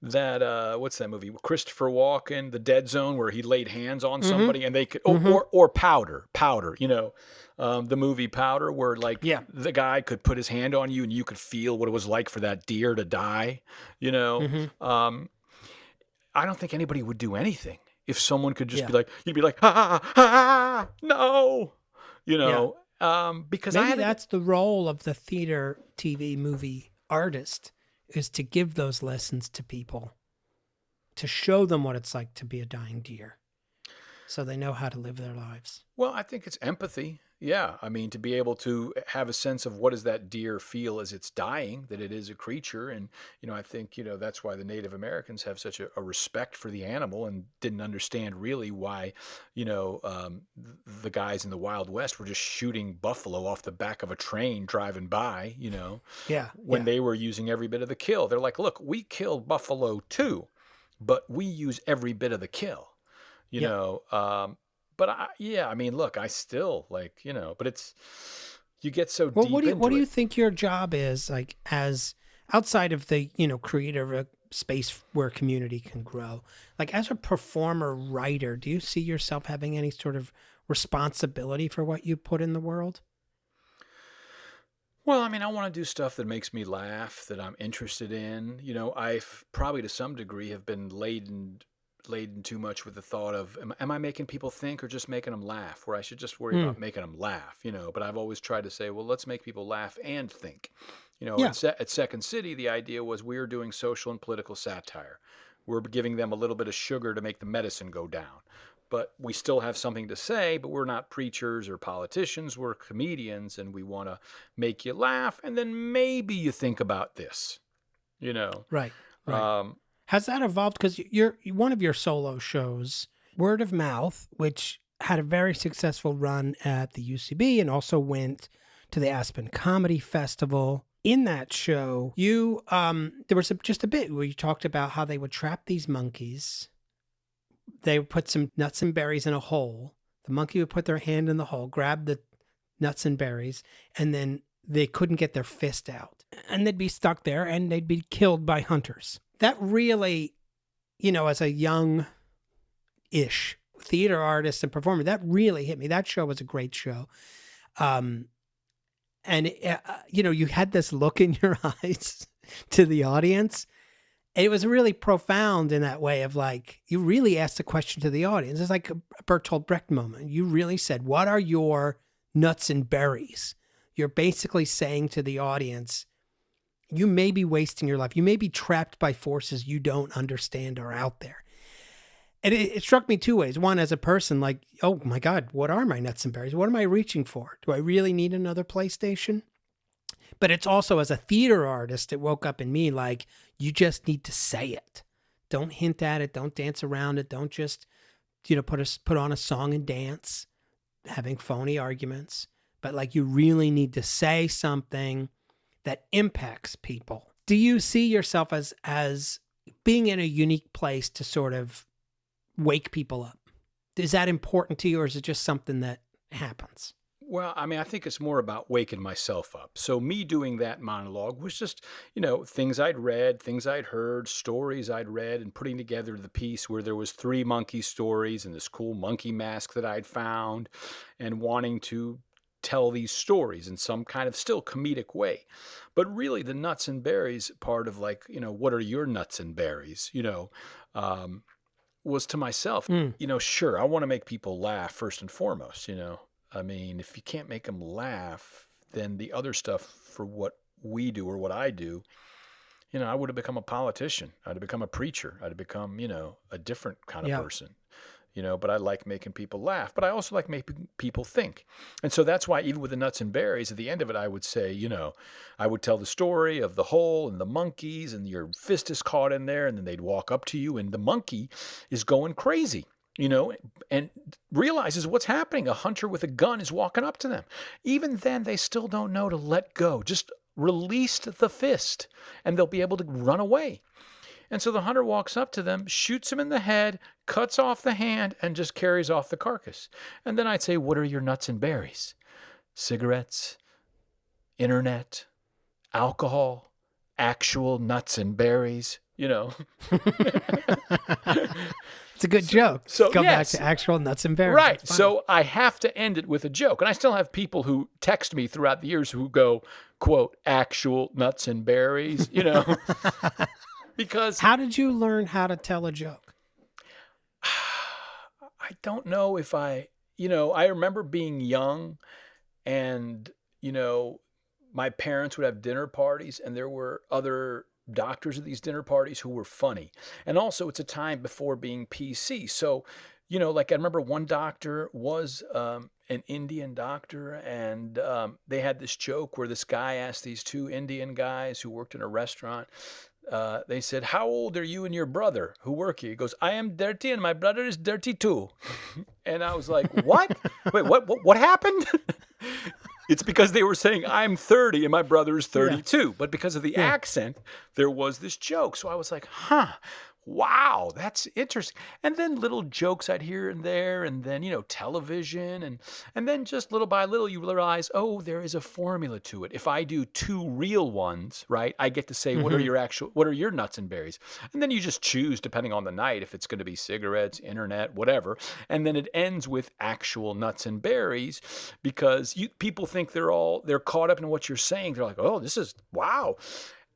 that uh, what's that movie? Christopher Walken, The Dead Zone, where he laid hands on mm-hmm. somebody and they could, mm-hmm. or, or Powder, Powder, you know, um, the movie Powder, where like yeah. the guy could put his hand on you and you could feel what it was like for that deer to die, you know. Mm-hmm. Um, I don't think anybody would do anything if someone could just yeah. be like, you'd be like, ha ha ha, no, you know, yeah. um, because maybe that's the role of the theater, TV, movie artist is to give those lessons to people, to show them what it's like to be a dying deer, so they know how to live their lives. Well, I think it's empathy. Yeah, I mean to be able to have a sense of what does that deer feel as it's dying, that it is a creature, and you know I think you know that's why the Native Americans have such a, a respect for the animal and didn't understand really why, you know, um, the guys in the Wild West were just shooting buffalo off the back of a train driving by, you know, yeah, when yeah. they were using every bit of the kill. They're like, look, we killed buffalo too but we use every bit of the kill, you Yep. know. Um, but I, yeah, I mean, look, I still like, you know, but it's you get so Well, deep what do you what do it. you think your job is like as outside of the you know creative uh, space where community can grow? Like as a performer writer, do you see yourself having any sort of responsibility for what you put in the world? Well, I mean, I want to do stuff that makes me laugh, that I'm interested in. You know, I've probably to some degree have been laden laden too much with the thought of am, am I making people think or just making them laugh? Where I should just worry Hmm. about making them laugh, you know. But I've always tried to say, well, let's make people laugh and think. You know, Yeah. at, Se- at Second City, the idea was we were doing social and political satire. We're giving them a little bit of sugar to make the medicine go down. But we still have something to say, but we're not preachers or politicians. We're comedians, and we want to make you laugh. And then maybe you think about this, you know. Right. Right. Um, Has that evolved? Because you're one of your solo shows, Word of Mouth, which had a very successful run at the UCB and also went to the Aspen Comedy Festival. In that show, you um, there was a, just a bit where you talked about how they would trap these monkeys. They would put some nuts and berries in a hole. The monkey would put their hand in the hole, grab the nuts and berries, and then they couldn't get their fist out. And they'd be stuck there and they'd be killed by hunters. That really, you know, as a young ish theater artist and performer, that really hit me. That show was a great show. Um, and, uh, you know, you had this look in your <laughs> eyes to the audience. It was really profound in that way of like, you really asked a question to the audience. It's like a Bertolt Brecht moment. You really said, What are your nuts and berries? You're basically saying to the audience, you may be wasting your life. You may be trapped by forces you don't understand are out there. And it, it struck me two ways. One, as a person, like, oh my God, what are my nuts and berries? What am I reaching for? Do I really need another PlayStation? But it's also as a theater artist, it woke up in me like, you just need to say it. Don't hint at it. Don't dance around it. Don't just, you know, put a, put on a song and dance, having phony arguments. But like, you really need to say something that impacts people. Do you see yourself as as being in a unique place to sort of wake people up? Is that important to you or is it just something that happens? Well, I mean, I think it's more about waking myself up. So, me doing that monologue was just, you know, things I'd read, things I'd heard, stories I'd read, and putting together the piece where there was three monkey stories and this cool monkey mask that I'd found, and wanting to tell these stories in some kind of still comedic way. But really, the nuts and berries part of like, you know, what are your nuts and berries? You know, um, was to myself, Mm. you know, sure, I want to make people laugh first and foremost, you know. I mean, if you can't make them laugh, then the other stuff for what we do or what I do, you know, I would have become a politician. I'd have become a preacher. I'd have become, you know, a different kind of Yeah. person. You know, but I like making people laugh, but I also like making people think. And so that's why even with the nuts and berries, at the end of it, I would say, you know, I would tell the story of the hole and the monkeys and your fist is caught in there, and then they'd walk up to you, and the monkey is going crazy you know, and realizes what's happening. A hunter with a gun is walking up to them. Even then, they still don't know to let go. Just release the fist, and they'll be able to run away. And so the hunter walks up to them, shoots him in the head, cuts off the hand, and just carries off the carcass. And then I'd say, What are your nuts and berries? Cigarettes, internet, alcohol, actual nuts and berries, you know. <laughs> It's a good joke. so, Go yes. back to actual nuts and berries. Right. So I have to end it with a joke. And I still have people who text me throughout the years who go, quote, actual nuts and berries, you know, <laughs> because how did you learn how to tell a joke? <sighs> I don't know if I, you know, I remember being young and, you know, my parents would have dinner parties and there were other doctors at these dinner parties who were funny. And also, it's a time before being PC. So, you know, like I remember one doctor was um, an Indian doctor, and um, they had this joke where this guy asked these two Indian guys who worked in a restaurant. Uh, they said, "How old are you and your brother who work here?" He goes, "I am dirty, and my brother is dirty too." <laughs> and I was like, "What? Wait, what? What, what happened?" <laughs> It's because they were saying I'm 30 and my brother is 32, but because of the accent, there was this joke. So I was like, huh, wow, that's interesting. And then little jokes I'd hear and there, and then you know television, and and then just little by little you realize, oh, there is a formula to it. If I do two real ones, right, I get to say mm-hmm. what are mm-hmm. your actual, what are your nuts and berries, and then you just choose depending on the night if it's going to be cigarettes, internet, whatever, and then it ends with actual nuts and berries because you people think they're all they're caught up in what you're saying. They're like, oh, this is wow.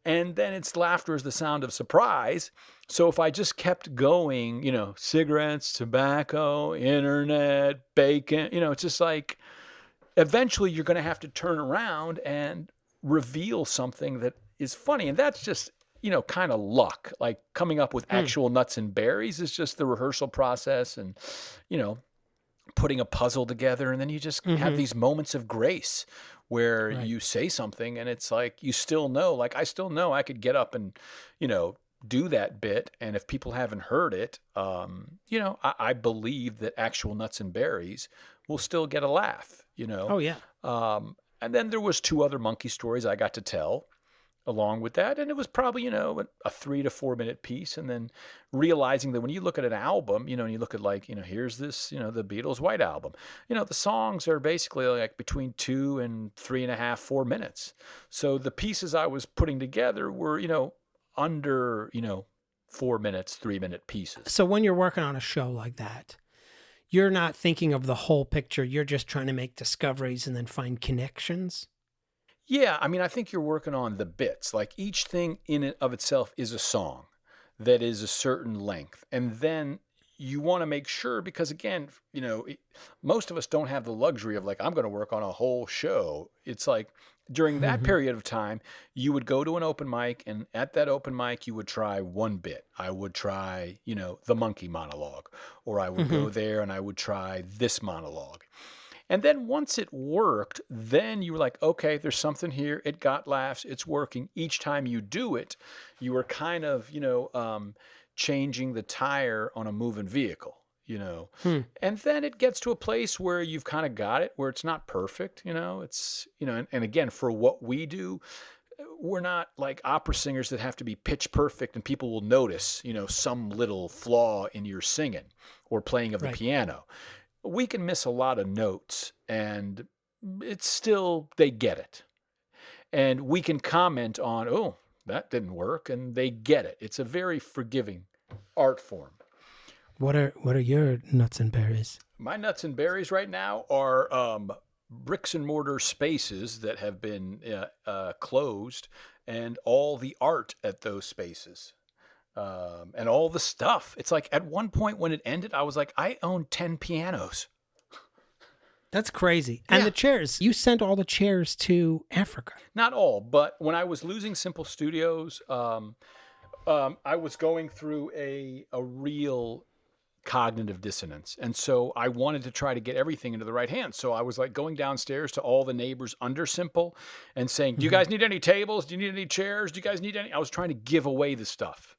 And then it's laughter is the sound of surprise. So if I just kept going, you know, cigarettes, tobacco, internet, bacon, you know, it's just like eventually you're going to have to turn around and reveal something that is funny. And that's just, you know, kind of luck. Like coming up with hmm. actual mm. nuts and berries is just the rehearsal process and, you know, putting a puzzle together. And then you just mm-hmm. have these moments of grace where right. you say something and it's like you still know like i still know i could get up and you know do that bit and if people haven't heard it um, you know I, I, believe that actual nuts and berries will still get a laugh you know oh yeah um, and then there was two other monkey stories i got to tell along with that. And it was probably, you know, a three to four minute piece. And then realizing that when you look at an album, you know, and you look at like, you know, here's this, you know, the Beatles White Album, you know, the songs are basically like between two and three and a half, four minutes. So the pieces I was putting together were, you know, under, you know, four minutes, three minute pieces. So when you're working on a show like that, you're not thinking of the whole picture. You're just trying to make discoveries and then find connections. Yeah, I mean, I think you're working on the bits. Like each thing in it of itself is a song that is a certain length. And then you want to make sure because again, you know, most of us don't have the luxury of like I'm going to work on a whole show. It's like during that mm-hmm. period of time, you would go to an open mic and at that open mic you would try one bit. I would try, you know, the monkey monologue or I would mm-hmm. go there and I would try this monologue. And then once it worked, then you were like, okay, there's something here. It got laughs. It's working. Each time you do it, you were kind of, you know, um, changing the tire on a moving vehicle you know hmm. and then it gets to a place where you've kind of got it where it's not perfect you know it's you know and, and, again for what we do we're not like opera singers that have to be pitch perfect and people will notice you know some little flaw in your singing or playing of the right. piano we can miss a lot of notes and it's still, they get it. And we can comment on, oh, that didn't work, and they get it. It's a very forgiving art form. What are what are your nuts and berries? My nuts and berries right now are um, bricks and mortar spaces that have been uh, uh, closed, and all the art at those spaces um, and all the stuff. It's like at one point when it ended, I was like, I own 10 pianos. That's crazy. And yeah. the chairs, you sent all the chairs to Africa. Not all, but when I was losing Simple Studios, um, um, I was going through a, a real cognitive dissonance. And so I wanted to try to get everything into the right hands. So I was like going downstairs to all the neighbors under Simple and saying, Do you mm-hmm. guys need any tables? Do you need any chairs? Do you guys need any? I was trying to give away the stuff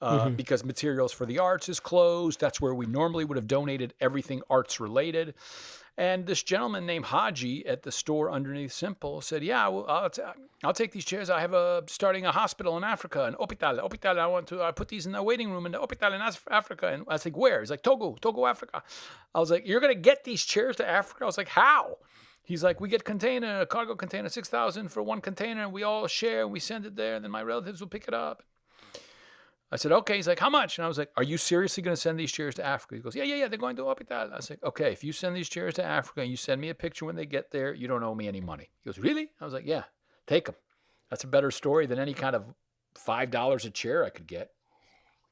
uh, mm-hmm. because materials for the arts is closed. That's where we normally would have donated everything arts related. And this gentleman named Haji at the store underneath Simple said, "Yeah, well, I'll, t- I'll take these chairs. I have a starting a hospital in Africa, an hospital. Hospital. I want to. I put these in the waiting room in the hospital in Africa." And I was like, "Where?" He's like, "Togo, Togo, Africa." I was like, "You're gonna get these chairs to Africa?" I was like, "How?" He's like, we get container, a cargo container, six thousand for one container, and we all share, and we send it there, and then my relatives will pick it up. I said, okay. He's like, how much? And I was like, are you seriously going to send these chairs to Africa? He goes, yeah, yeah, yeah. They're going to Hospital. I was like, okay, if you send these chairs to Africa and you send me a picture when they get there, you don't owe me any money. He goes, really? I was like, yeah, take them. That's a better story than any kind of $5 a chair I could get.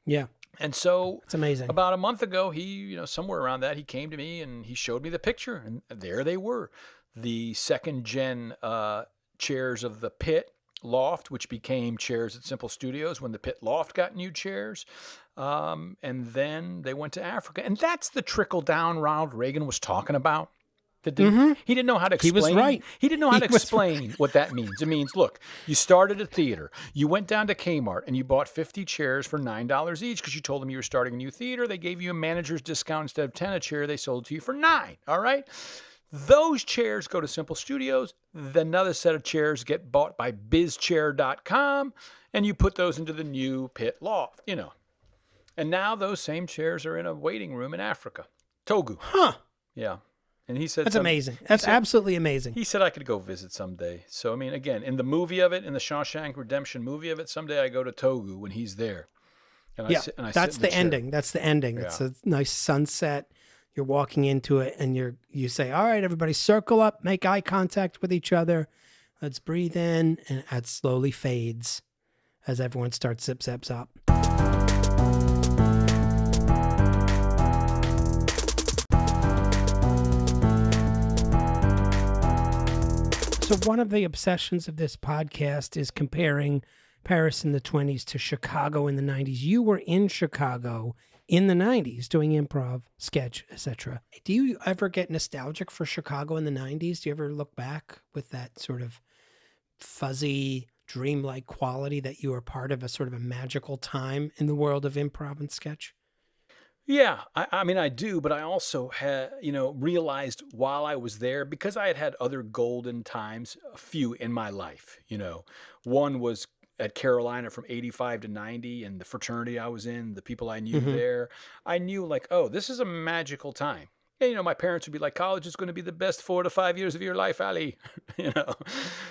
Yeah. And so it's amazing. About a month ago, he, you know, somewhere around that, he came to me and he showed me the picture, and there they were, the second gen uh, chairs of the pit loft, which became chairs at Simple Studios when the pit loft got new chairs. Um, and then they went to Africa. And that's the trickle down Ronald Reagan was talking about. Mm-hmm. He didn't know how to explain. He was right. He didn't know how he to <laughs> explain right. what that means. It means, look, you started a theater. You went down to Kmart and you bought 50 chairs for $9 each because you told them you were starting a new theater. They gave you a manager's discount instead of 10 a chair. They sold to you for 9 All right? Those chairs go to Simple Studios. Another set of chairs get bought by bizchair.com, and you put those into the new pit loft, you know. And now those same chairs are in a waiting room in Africa, Togo. Huh. Yeah. And he said That's some- amazing. That's said- absolutely amazing. He said I could go visit someday. So I mean, again, in the movie of it, in the Shawshank Redemption movie of it, someday I go to Togo when he's there. And yeah, sit, and I that's the, in ending. That's the ending. It's a nice sunset. You're walking into it, and you're you say, "All right, everybody, circle up, make eye contact with each other. Let's breathe in," and it slowly fades as everyone starts zip zaps up. So one of the obsessions of this podcast is comparing Paris in the 20s to Chicago in the 90s. You were in Chicago in the 90s doing improv, sketch, etc. Do you ever get nostalgic for Chicago in the 90s? Do you ever look back with that sort of fuzzy, dreamlike quality that you were part of a sort of a magical time in the world of improv and sketch? Yeah, I, I mean, I do, but I also had, you know, realized while I was there because I had had other golden times, a few in my life. You know, one was at Carolina from 85 to 90 and the fraternity I was in, the people I knew Mhm. there. I knew, like, oh, this is a magical time. And, you know, my parents would be like, college is going to be the best four to five years of your life, Ali. <laughs> you know?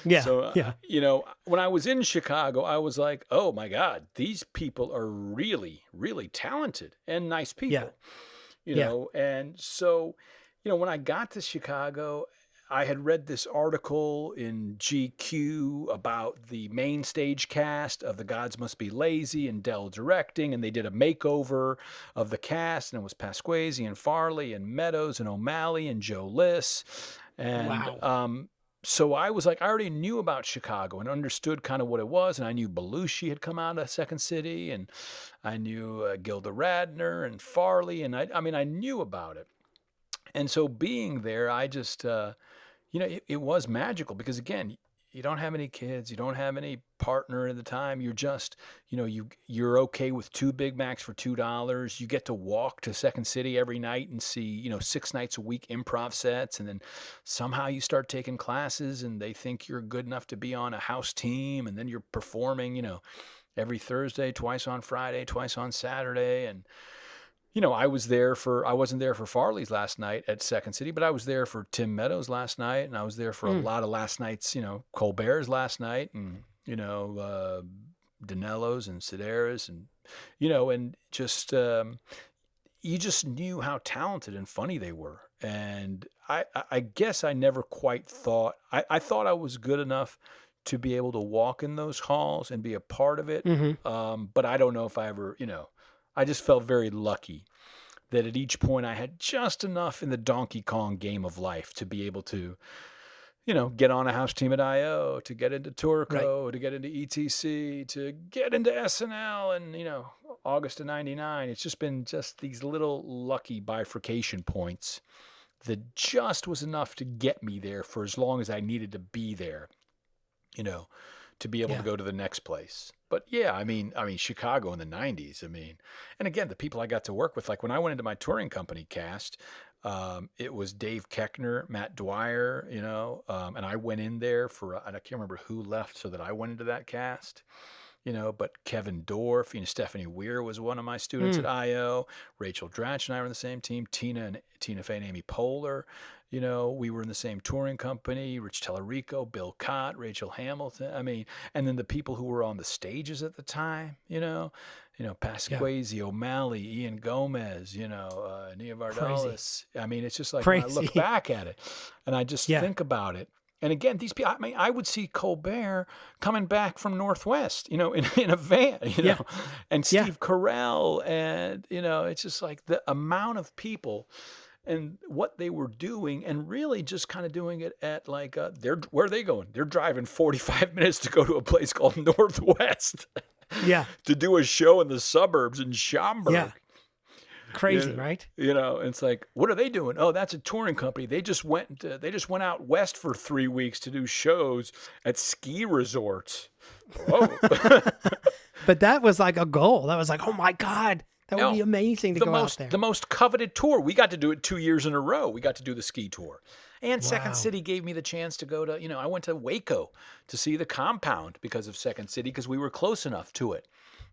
Yeah, So, uh, yeah. you know, when I was in Chicago, I was like, oh my God, these people are really, really talented and nice people. Yeah. You Yeah. know, and so, you know, when I got to Chicago, I had read this article in GQ about the main stage cast of The Gods Must Be Lazy and Del directing, and they did a makeover of the cast, and it was Pasquesi and Farley and Meadows and O'Malley and Joe Liss. And Wow. um, so I was like, I already knew about Chicago and understood kind of what it was, and I knew Belushi had come out of Second City, and I knew uh, Gilda Radner and Farley, and I, I mean, I knew about it. And so being there, I just, uh, you know, it, it was magical because again, you don't have any kids, you don't have any partner at the time. You're just, you know, you you're okay with two Big Macs for two dollars. You get to walk to Second City every night and see, you know, six nights a week improv sets, and then somehow you start taking classes, and they think you're good enough to be on a house team, and then you're performing, you know, every Thursday, twice on Friday, twice on Saturday, and you know, I was there for I wasn't there for Farley's last night at Second City, but I was there for Tim Meadows last night, and I was there for a Mm. lot of last nights. You know, Colbert's last night, and you know, uh, Dinello's and Sedaris, and you know, and just um, you just knew how talented and funny they were, and I I- I guess I never quite thought I, I thought I was good enough to be able to walk in those halls and be a part of it Mm-hmm. um, but I don't know if I ever, you know, I just felt very lucky that at each point I had just enough in the Donkey Kong game of life to be able to, you know, get on a house team at IO, to get into Turco, to get into ETC, to get into SNL, and you know, August of '99. It's just been just these little lucky bifurcation points that just was enough to get me there for as long as I needed to be there, you know, to be able Yeah. to go to the next place. But yeah, I mean, I mean Chicago in the '90s. I mean, and again, the people I got to work with, like when I went into my touring company cast, um, it was Dave Koechner, Matt Dwyer, you know, um, and I went in there for, and I can't remember who left so that I went into that cast, you know, but Kevin Dorff, you know, Stephanie Weir was one of my students Mm. at IO. Rachel Dratch and I were in the same team. Tina and Tina Fey and Amy Poehler, you know, we were in the same touring company. Rich Talarico, Bill Cott, Rachel Hamilton. I mean, and then the people who were on the stages at the time, you know, you know, Pasquesi, O'Malley, Ian Gomez, you know, uh, Nia Vardalos. I mean, it's just like when I look back at it and I just Yeah. think about it. And again, these people, I mean, I would see Colbert coming back from Northwest, you know, in, <laughs> in a van, you Yeah. know, and Yeah. Steve Carell. And, you know, it's just like the amount of people and what they were doing and really just kind of doing it at like, uh, they're, where are they going? They're driving 45 <laughs> minutes to go to a place called <laughs> Northwest Yeah. <laughs> to do a show in the suburbs in Schaumburg. Yeah. Crazy, Yeah. right? You know, it's like, what are they doing? Oh, that's a touring company. They just went. To, they just went out west for three weeks to do shows at ski resorts. Whoa! But that was like a goal. That was like, oh my God, that would No, be amazing to the go most, out there. the most coveted tour. We got to do it two years in a row. We got to do the ski tour, and Wow. Second City gave me the chance to go to. You know, I went to Waco to see the compound because of Second City because we were close enough to it.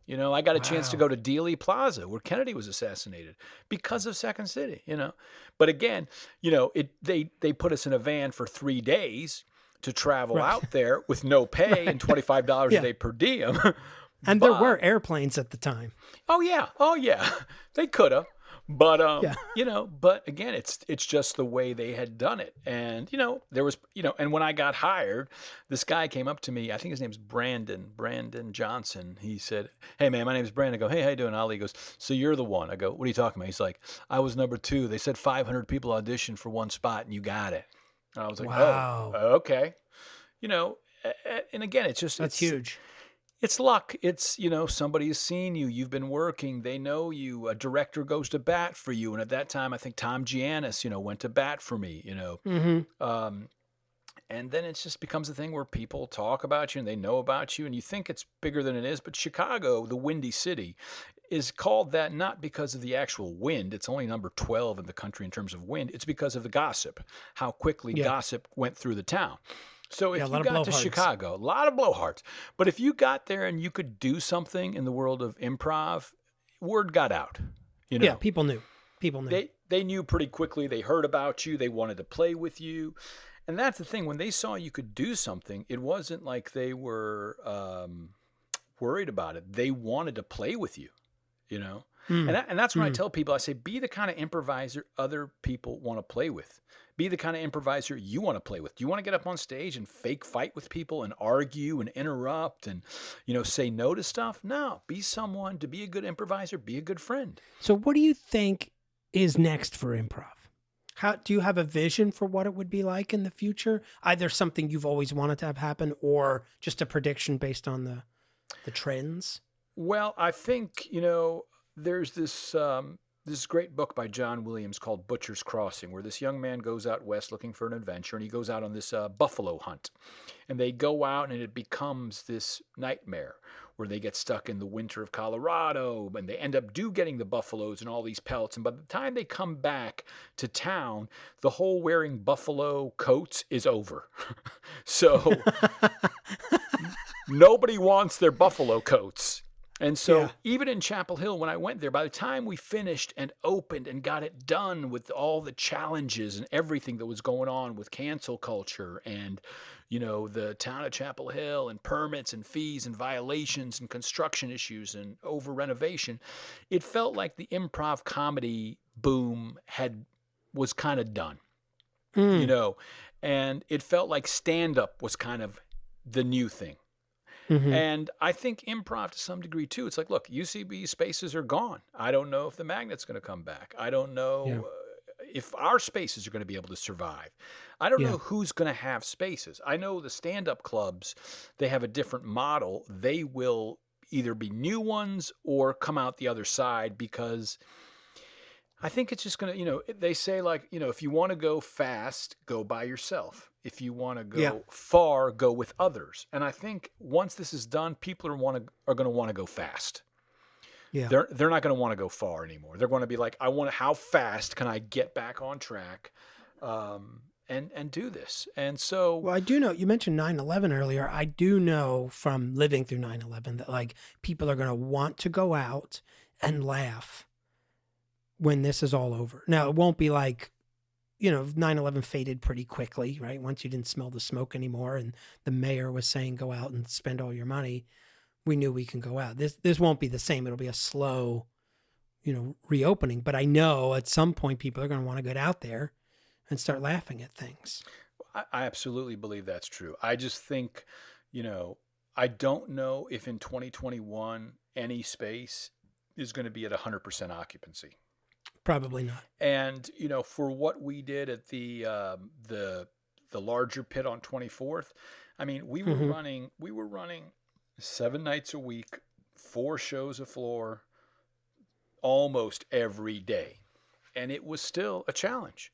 You know, I got a chance to go to Dealey Plaza where Kennedy was assassinated because of Second City, you know. But again, you know, it they they put us in a van for 3 days to travel Right. out there with no <laughs> pay and $25 Yeah. a day per diem. <laughs> And there were airplanes at the time. Oh yeah, oh yeah, <laughs> they could have, but um, Yeah. you know, but again, it's it's just the way they had done it, and you know, there was you know, and when I got hired, this guy came up to me. I think his name's Brandon, Brandon Johnson. He said, "Hey man, my name's Brandon." I go, "Hey, how you doing?" Ali goes, "So you're the one?" I go, "What are you talking about?" He's like, "I was number two. They said 500 people auditioned for one spot, and you got it." And I was like, Wow. "Oh, okay." You know, and again, it's just That's it's, huge. It's luck. It's, you know, somebody's seen you. You've been working. They know you. A director goes to bat for you. And at that time, I think Tom Gianas, you know, went to bat for me, you know. Mm-hmm. Um, and then it just becomes a thing where people talk about you and they know about you and you think it's bigger than it is. But Chicago, the Windy City, is called that not because of the actual wind. It's only number 12 in the country in terms of wind. It's because of the gossip, how quickly Yeah. gossip went through the town. So if Yeah, you got to. Chicago, a lot of blowhards. But if you got there and you could do something in the world of improv, word got out. You know, Yeah, people knew. People knew. they they knew pretty quickly. They heard about you. They wanted to play with you, and that's the thing. When they saw you could do something, it wasn't like they were um, worried about it. They wanted to play with you. You know, Mm. and that, and that's when I Mm. tell people, I say, be the kind of improviser other people want to play with. Be the kind of improviser you want to play with. Do you want to get up on stage and fake fight with people and argue and interrupt and, you know, say no to stuff? No. Be someone to be a good improviser. Be a good friend. So, what do you think is next for improv? How do you have a vision for what it would be like in the future? Either something you've always wanted to have happen, or just a prediction based on the the trends. Well, I think you know there's this um, this great book by John Williams called Butcher's Crossing, where this young man goes out west looking for an adventure, and he goes out on this uh, buffalo hunt, and they go out, and it becomes this nightmare where they get stuck in the winter of Colorado, and they end up do getting the buffaloes and all these pelts, and by the time they come back to town, the whole wearing buffalo coats is over. <laughs> so <laughs> nobody wants their buffalo coats. And so, Yeah. even in Chapel Hill, when I went there, by the time we finished and opened and got it done with all the challenges and everything that was going on with cancel culture and, you know, the town of Chapel Hill and permits and fees and violations and construction issues and over renovation, it felt like the improv comedy boom had was kind of done Mm. you know, and it felt like stand up was kind of the new thing. Mhm. And I think improv to some degree too. It's like, look, UCB spaces are gone. I don't know if the magnet's going to come back. I don't know Yeah. uh, if our spaces are going to be able to survive. I don't Yeah. know who's going to have spaces. I know the stand up clubs, they have a different model. They will either be new ones or come out the other side because I think it's just going to, you know, they say like, you know, if you want to go fast, go by yourself. If you want to go Yeah. far, go with others. And I think once this is done, people are want to are going to want to go fast. yeah. They're they're not going to want to go far anymore. They're going to be like, I want to. How fast can I get back on track, um, and and do this? And so, Well, I do know you mentioned 9/11 earlier. I do know from living through 9/11 that like people are going to want to go out and laugh when this is all over. Now, it won't be like you know, 9/11 faded pretty quickly, right? Once you didn't smell the smoke anymore and the mayor was saying go out and spend all your money, we knew we can go out. This this won't be the same. It'll be a slow you know, reopening, but I know at some point people are going to want to get out there and start laughing at things. I absolutely believe that's true. I just think, you know, I don't know if in 2021 any space is going to be at 100% occupancy. Probably not. And you know, for what we did at the um, the the larger pit on 24th, I mean, we were Mhm. running we were running seven nights a week, four shows a floor, almost every day, and it was still a challenge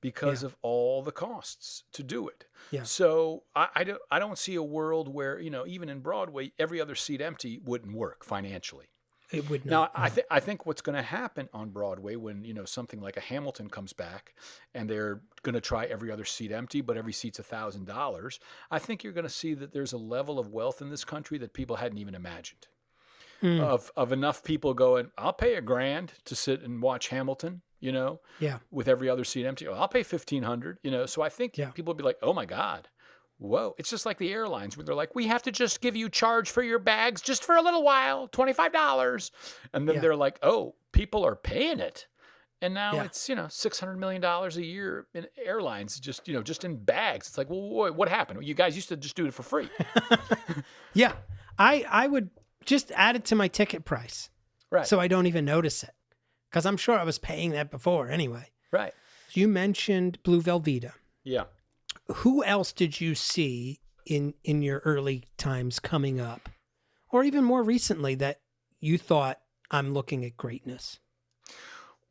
because of all the costs to do it. Yeah. So I, I don't I don't see a world where you know even in Broadway every other seat empty wouldn't work financially. It would Now, not. I think I think what's going to happen on Broadway when you know something like a Hamilton comes back, and they're going to try every other seat empty, but every seat's a thousand dollars. I think you're going to see that there's a level of wealth in this country that people hadn't even imagined. mm. of of enough people going, I'll pay a grand to sit and watch Hamilton, you know, yeah, with every other seat empty. I'll pay fifteen hundred, you know. So I think yeah. people would be like, oh my god, whoa! It's just like the airlines where they're like, we have to just give you charge for your bags just for a little while, twenty five dollars, and then yeah. they're like, oh, people are paying it. And now yeah. it's you know six hundred million dollars a year in airlines, just you know just in bags. It's like, well, what happened? You guys used to just do it for free. <laughs> yeah, I I would just add it to my ticket price, right? So I don't even notice it, because I'm sure I was paying that before anyway. Right. You mentioned Blue Velveeta. Yeah. Who else did you see in in your early times coming up, or even more recently that you thought I'm looking at greatness?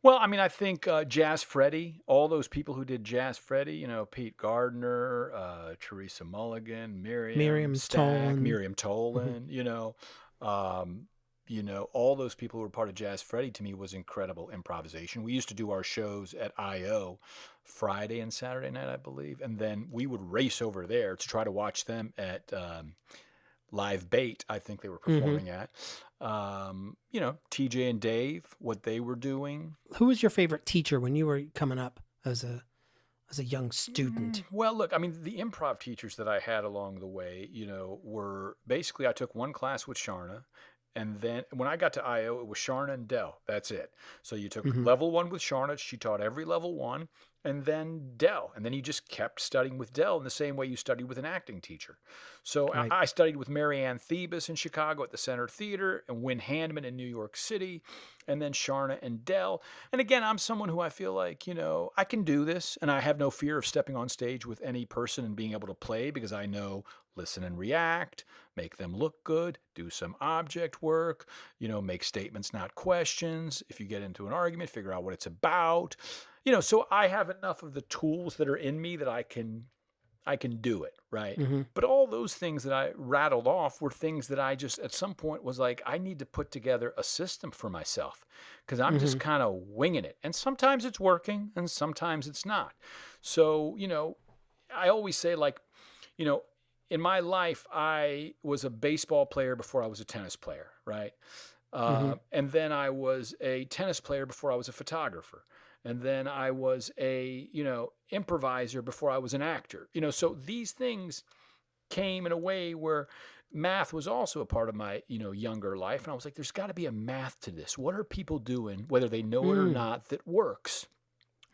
Well, I mean, I think uh, Jazz Freddy, all those people who did Jazz Freddy, you know, Pete Gardner, uh, Teresa Mulligan, Miriam, Miriam Stack, Miriam Tolan, mm-hmm. you know, um, you know, all those people who were part of Jazz Freddy to me was incredible improvisation. We used to do our shows at IO Friday and Saturday night, I believe, and then we would race over there to try to watch them at um, Live Bait. I think they were mm-hmm. performing mm-hmm. at um, you know, TJ and Dave, what they were doing. Who was your favorite teacher when you were coming up as a as a young student? Mm, well, look, I mean, the improv teachers that I had along the way, you know, were basically I took one class with Charna, and then when I got to IO, it was Charna and Del. That's it. So you took mm-hmm. level one with Charna. She taught every level one and then Del. And then you just kept studying with Del in the same way you studied with an acting teacher. So right. I, I, studied with Mary Ann Thebus in Chicago at the Center Theater and Wynn Handman in New York City, and then Charna and Dell. And again, I'm someone who I feel like, you know, I can do this and I have no fear of stepping on stage with any person and being able to play because I know listen and react, make them look good, do some object work, you know, make statements, not questions. If you get into an argument, figure out what it's about you know, so I have enough of the tools that are in me that I can I can do it, right? Mm-hmm. But all those things that I rattled off were things that I just at some point was like, I need to put together a system for myself because I'm mm-hmm. just kind of winging it. And sometimes it's working and sometimes it's not. So, you know, I always say, like, you know, in my life, I was a baseball player before I was a tennis player, right? Mm-hmm. Uh, and then I was a tennis player before I was a photographer and then I was a you know improviser before I was an actor. You know, so these things came in a way where math was also a part of my you know younger life, and I was like, there's got to be a math to this. What are people doing, whether they know it or mm. not, that works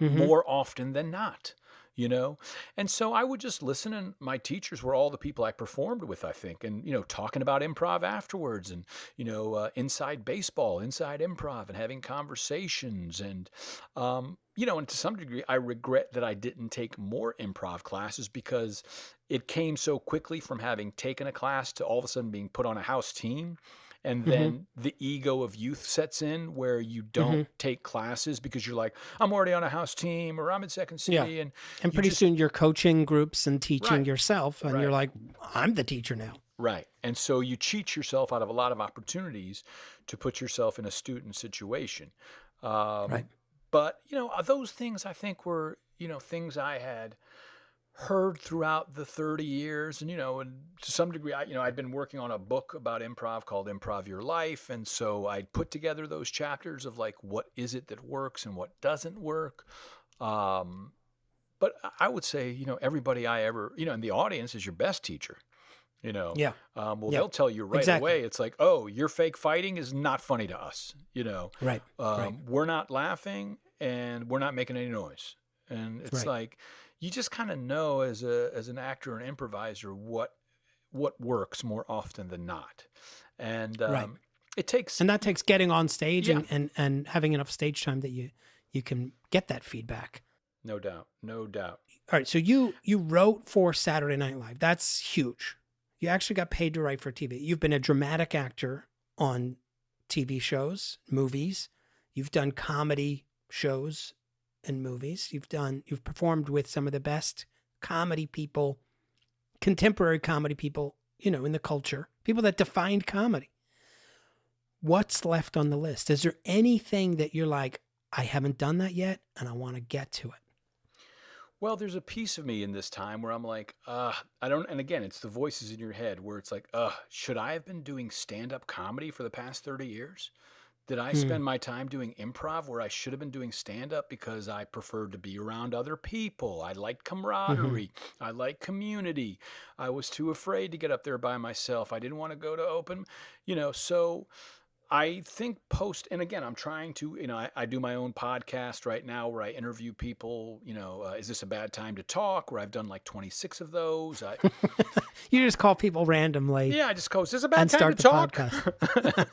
mm-hmm. more often than not? You know? And so I would just listen, and my teachers were all the people I performed with, I think, and, you know, talking about improv afterwards and, you know, uh, inside baseball, inside improv, and having conversations. And, um, you know, and to some degree, I regret that I didn't take more improv classes because it came so quickly from having taken a class to all of a sudden being put on a house team and mm-hmm. then mm-hmm. the ego of youth sets in where you don't mm-hmm. take classes because you're like i'm already on a house team or i'm in second city yeah. and and pretty just, soon you're coaching groups and teaching right. yourself and right. you're like i'm the teacher now right and so you cheat yourself out of a lot of opportunities to put yourself in a student situation um, right but you know those things i think were you know things i had heard throughout the 30 years and you know and to some degree I you know I'd been working on a book about improv called Improv Your Life and so I'd put together those chapters of like what is it that works and what doesn't work um, but I would say you know everybody I ever you know in the audience is your best teacher you know yeah um, well they'll tell you right exactly. away it's like oh your fake fighting is not funny to us you know right, um, right. we're not laughing and we're not making any noise and it's right. like you just kind of know as a as an actor and improviser what what works more often than not, and um, right. it takes and that takes getting on stage yeah. and, and and having enough stage time that you you can get that feedback. No doubt, no doubt. All right, so you you wrote for Saturday Night Live. That's huge. You actually got paid to write for TV. You've been a dramatic actor on TV shows, movies. You've done comedy shows and movies. You've done you've performed with some of the best comedy people, contemporary comedy people, you know, in the culture, people that defined comedy. What's left on the list? Is there anything that you're like, I haven't done that yet and I want to get to it? Well, there's a piece of me in this time where I'm like, uh, I don't, and again, it's the voices in your head where it's like, uh, should I have been doing stand up comedy for the past 30 years? Did I spend my time doing improv where I should have been doing stand up because I preferred to be around other people? I liked camaraderie. I liked community. I was too afraid to get up there by myself. I didn't want to go to open, you know, so I think post, and again, I'm trying to, you know, I, I do my own podcast right now where I interview people. You know, uh, is this a bad time to talk? Where I've done like 26 of those. I, <laughs> You just call people randomly yeah, I just go, is this a bad time to talk? <laughs> <laughs>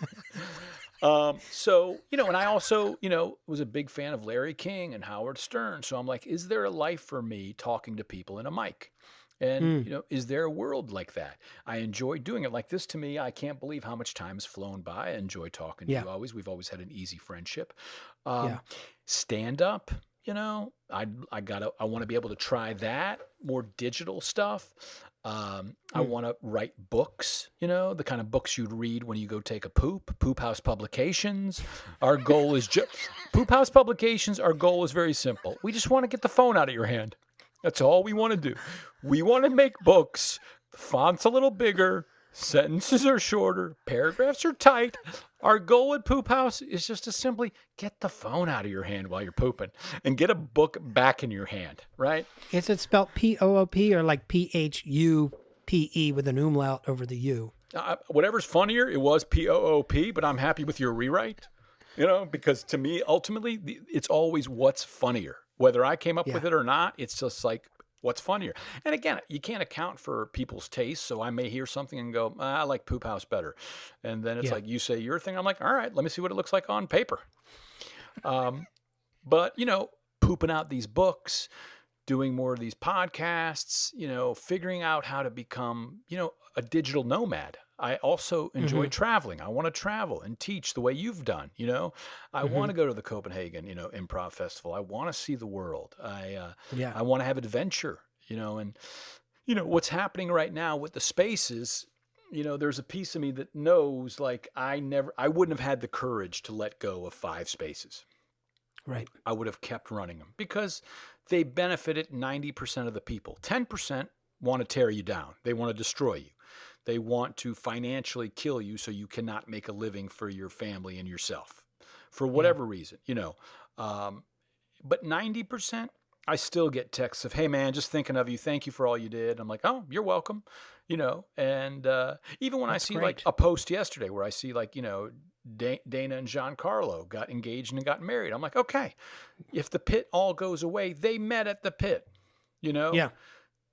Um, so, you know, and I also, you know, was a big fan of Larry King and Howard Stern. So I'm like, is there a life for me talking to people in a mic? And, Mm. you know, is there a world like that? I enjoy doing it. Like this to me, I can't believe how much time has flown by. I enjoy talking to you always. We've always had an easy friendship. Um, Yeah. Stand up, you know, I, I gotta, I want to be able to try that more digital stuff. Um, I Mm. want to write books, you know, the kind of books you'd read when you go take a poop. Poop House Publications. Our goal is just Poop House Publications. Our goal is very simple. We just want to get the phone out of your hand. That's all we want to do. We want to make books. The font's a little bigger. Sentences are shorter. Paragraphs are tight. Our goal at Poop House is just to simply get the phone out of your hand while you're pooping and get a book back in your hand, right? Is it spelled P O O P or like P H U P E with an umlaut over the U? uh, whatever's funnier, it was P O O P, but I'm happy with your rewrite. You know, because to me, ultimately, it's always what's funnier. Whether I came up with it or not, it's just like what's funnier. And again, you can't account for people's tastes, so I may hear something and go, "Ah, "I like Poop House better," and then it's Yeah. like you say your thing. I'm like, "All right, let me see what it looks like on paper." Um, but you know, pooping out these books, doing more of these podcasts, you know, figuring out how to become, you know, a digital nomad. I also enjoy Mm-hmm. traveling. I want to travel and teach the way you've done. You know, I Mm-hmm. want to go to the Copenhagen, you know, improv festival. I want to see the world. I, uh, Yeah. I want to have adventure. You know, and you know what's happening right now with the spaces. You know, there's a piece of me that knows, like, I never, I wouldn't have had the courage to let go of five spaces. Right. I would have kept running them because they benefited 90% of the people. 10% want to tear you down, they want to destroy you. They want to financially kill you so you cannot make a living for your family and yourself for whatever reason, you know. Um, but 90%, I still get texts of, hey man, just thinking of you. Thank you for all you did. I'm like, oh, you're welcome. You know, and uh, even when That's I see like a post yesterday where I see like, you know, Dana and Giancarlo got engaged and got married. I'm like, okay, if the pit all goes away, they met at the pit, you know? Yeah.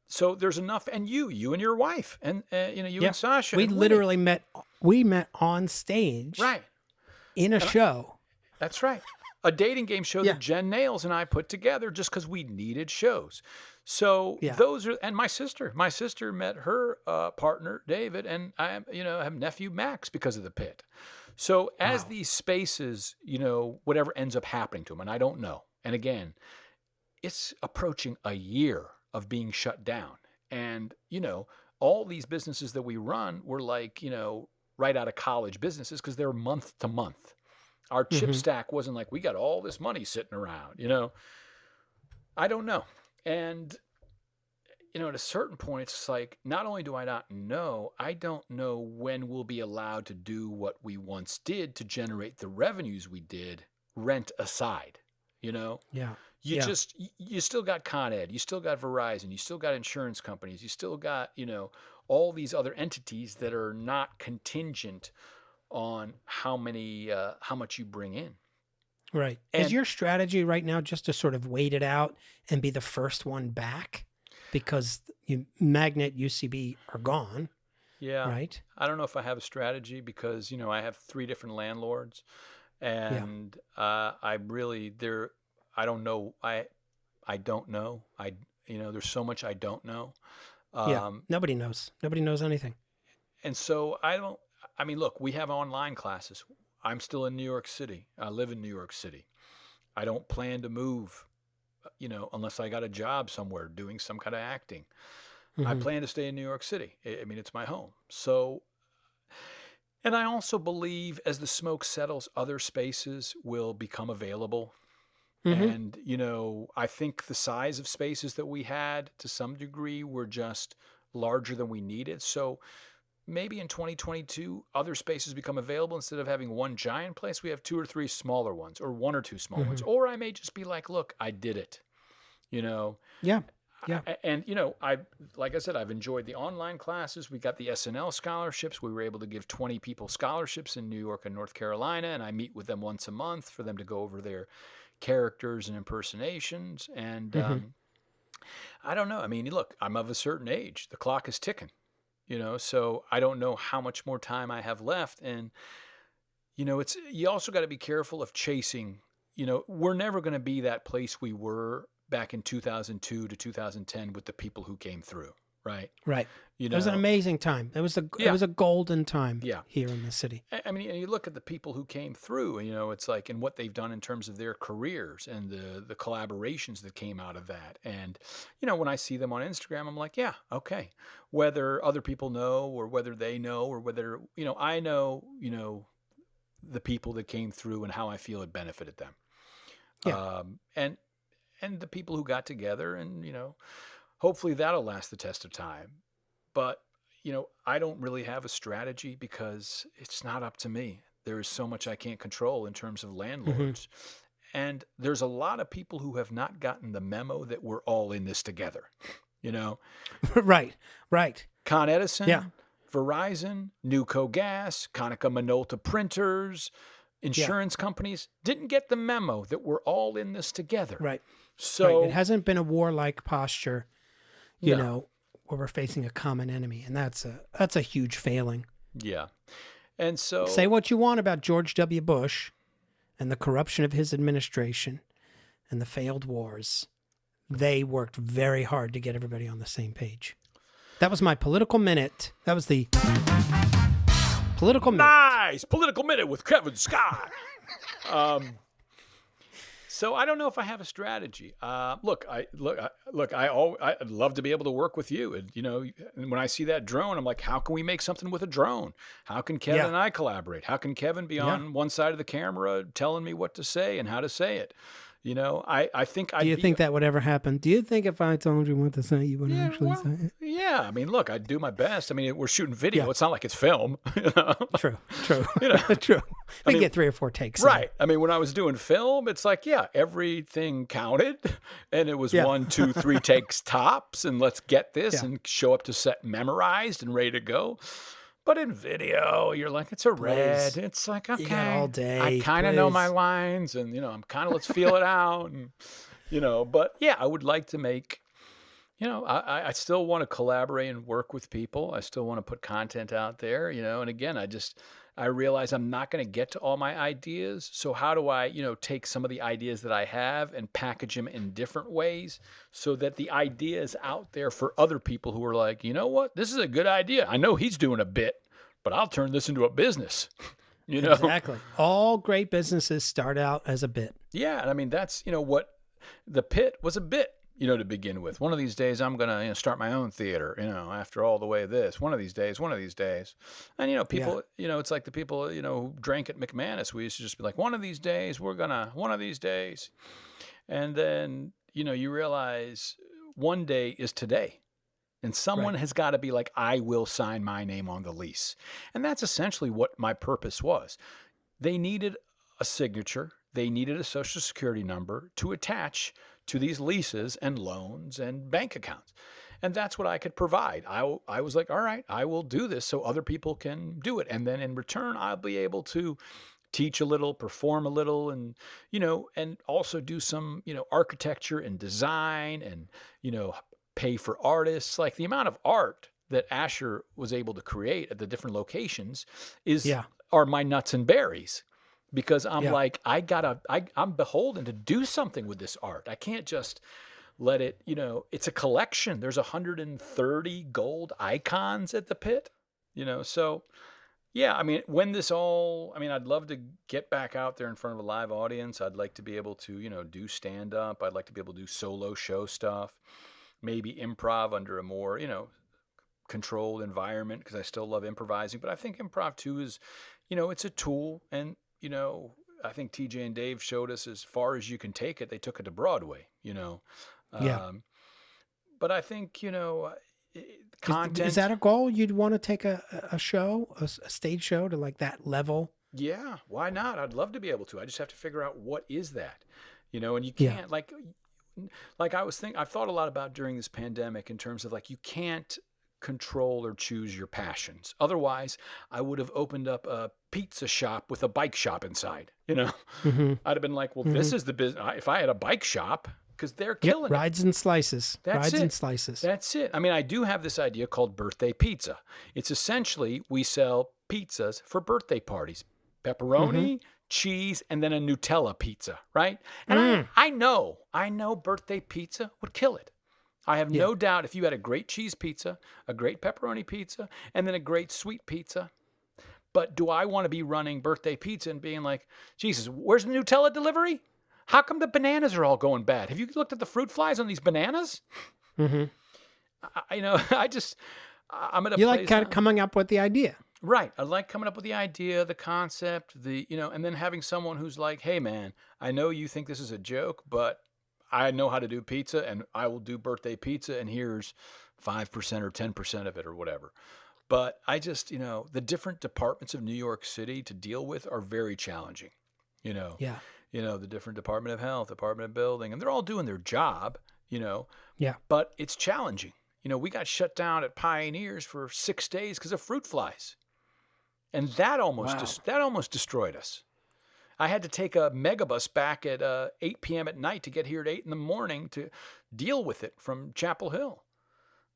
So there's enough, and you, you and your wife, and uh, you know, you Yeah. and Sasha. We and literally met. We met on stage right. in a show. That's right. A dating game show Yeah. that Jen Nails and I put together just because we needed shows. So Yeah. those are, and my sister, my sister met her uh, partner David, and I, am, you know, have nephew Max because of the pit. So as Wow. these spaces, you know, whatever ends up happening to them, and I don't know. And again, it's approaching a year of being shut down, and you know, all these businesses that we run were like, you know, right out of college businesses because they're month to month. Our chip Mhm. stack wasn't like we got all this money sitting around, you know. I don't know. And you know, at a certain point it's like not only do I not know, I don't know when we'll be allowed to do what we once did to generate the revenues we did, rent aside, you know? Yeah. You Yeah. just you still got Con Ed, you still got Verizon, you still got insurance companies, you still got, you know, all these other entities that are not contingent on how many uh, how much you bring in. Right. And- Is your strategy right now just to sort of wait it out and be the first one back? Because you, Magnet, UCB are gone, Yeah. right? I don't know if I have a strategy because you know I have three different landlords, and uh, I really there I don't know I I don't know I you know there's so much I don't know. Um, yeah. Nobody knows. Nobody knows anything. And so I don't, I mean, look, we have online classes. I'm still in New York City. I live in New York City. I don't plan to move, uh, you know, unless I got a job somewhere doing some kind of acting. I Mhm. plan to stay in New York City. I I mean, it's my home. So, and I also believe as the smoke settles, other spaces will become available. Mm-hmm. And, you know, I think the size of spaces that we had to some degree were just larger than we needed. So maybe in 2022, other spaces become available. Instead of having one giant place, we have two or three smaller ones, or one or two small mm-hmm. ones. Or I may just be like, look, I did it. You know? Yeah. Yeah. And, you know, I, like I said, I've enjoyed the online classes. We got the SNL scholarships. We were able to give 20 people scholarships in New York and North Carolina. And I meet with them once a month for them to go over their characters and impersonations. And, mm-hmm. um, I don't know. I mean, look, I'm of a certain age. The clock is ticking you know so i don't know how much more time i have left and you know it's you also got to be careful of chasing you know we're never going to be that place we were back in 2002 to 2010 with the people who came through right? Right. You know, it was an amazing time. It was a yeah. it was a golden time. Yeah. here in the city. I mean, and you look at the people who came through. You know, it's like and what they've done in terms of their careers and the the collaborations that came out of that. And you know, when I see them on Instagram, I'm like, yeah, okay. Whether other people know or whether they know or whether you know, I know, you know, the people that came through and how I feel it benefited them. Yeah. Um, and and the people who got together and you know hopefully that'll last the test of time. But, you know, I don't really have a strategy because it's not up to me. There is so much I can't control in terms of mm-hmm. landlords. Mm-hmm. And there's a lot of people who have not gotten the memo that we're all in this together. You know? <laughs> right, right. Con Edison, yeah. Verizon, Newco Gas, Konica Minolta Printers, insurance yeah. companies didn't get the memo that we're all in this together. Right. So right. it hasn't been a warlike posture you no. know, where we're facing a common enemy, and that's a that's a huge failing. Yeah, and so say what you want about George W. Bush and the corruption of his administration and the failed wars. They worked very hard to get everybody on the same page. That was my political minute. That was the political minute. Nice political minute with Kevin Scott. <laughs> um, so I don't know if I have a strategy. Uh, look, I look, I, look. I all I'd love to be able to work with you, and you know, when I see that drone, I'm like, how can we make something with a drone? How can Kevin yeah. and I collaborate? How can Kevin be on yeah. one side of the camera telling me what to say and how to say it? You know, I, I think I. Do you think that would ever happen? Do you think if I told you what to say, you would yeah, actually well, say it? Yeah, I mean, look, I'd do my best. I mean, we're shooting video. Yeah. It's not like it's film. <laughs> You know? True, true, <laughs> you know? <laughs> true. We I mean, get three or four takes. Right. I mean, when I was doing film, it's like, yeah, everything counted, and it was yeah. one, two, three takes tops, and let's get this and show up to set memorized and ready to go. But in video, you're like, it's a red. Please. It's like, okay, all day. I kind of know my lines, and you know, I'm kind of let's feel it <laughs> out, and you know. But yeah, I would like to make. You know, I, I still want to collaborate and work with people. I still want to put content out there. You know, and again, I just I realize I'm not going to get to all my ideas. So how do I, you know, take some of the ideas that I have and package them in different ways so that the idea is out there for other people who are like, you know what, this is a good idea. I know he's doing a bit, but I'll turn this into a business. <laughs> You know exactly. All great businesses start out as a bit. Yeah, and I mean that's you know what the pit was a bit you know, to begin with. One of these days, I'm going to you know, start my own theater, you know, after all the way of this. One of these days, one of these days. And, you know, people, yeah. you know, it's like the people, you know, who drank at McManus. We used to just be like, one of these days, we're going to, one of these days. And then, you know, you realize one day is today. And someone right. has got to be like, I will sign my name on the lease. And that's essentially what my purpose was. They needed a signature, they needed a social security number to attach to these leases and loans and bank accounts. And that's what I could provide. I, I was like, all right, I will do this so other people can do it. And then in return, I'll be able to teach a little, perform a little, and, you know, and also do some, you know, architecture and design and, you know, pay for artists. Like the amount of art that Asher was able to create at the different locations is yeah. are my nuts and berries because I'm yeah. like, I gotta, I, I'm beholden to do something with this art. I can't just let it, you know, it's a collection. There's 130 gold icons at the pit, you know, so yeah, I mean, when this all, I mean, I'd love to get back out there in front of a live audience. I'd like to be able to, you know, do stand up. I'd like to be able to do solo show stuff, maybe improv under a more, you know, controlled environment because I still love improvising. But I think improv too is, you know, it's a tool and you know, I think TJ and Dave showed us as far as you can take it. They took it to Broadway, you know. Yeah. Um, but I think you know, uh, content. Is, is that a goal? You'd want to take a, a show, a, a stage show to like that level? Yeah, why not? I'd love to be able to. I just have to figure out what is that, you know. And you can't like, like I was thinking. I've thought a lot about during this pandemic in terms of like you can't control or choose your passions. Otherwise, I would have opened up a pizza shop with a bike shop inside. <laughs> You know, Mm-hmm. I'd have been like, well, this mm-hmm. is the business. If I had a bike shop, because they're killing it. rides and slices. That's rides it. and slices. That's it. I mean, I do have this idea called birthday pizza. It's essentially we sell pizzas for birthday parties pepperoni, mm-hmm. cheese, and then a Nutella pizza, right? And I, mm. I know, I know birthday pizza would kill it. I have no doubt if you had a great cheese pizza, a great pepperoni pizza, and then a great sweet pizza. But do I want to be running birthday pizza and being like, Jesus, where's the Nutella delivery? How come the bananas are all going bad? Have you looked at the fruit flies on these bananas? hmm I, you know, <laughs> I just, I'm at a You like kind of coming up with the idea. Right. I like coming up with the idea, the concept, the, you know, and then having someone who's like, hey, man, I know you think this is a joke, but I know how to do pizza and I will do birthday pizza and here's 5% or 10% of it or whatever. But I just, you know, the different departments of New York City to deal with are very challenging. You know, Yeah. you know, the different Department of Health, Department of Building, and they're all doing their job, you know, Yeah. but it's challenging. You know, we got shut down at Pioneers for six days because of fruit flies, and that almost Wow. des- that almost destroyed us. I had to take a megabus back at uh, 8 p.m. at night to get here at 8 in the morning to deal with it from Chapel Hill.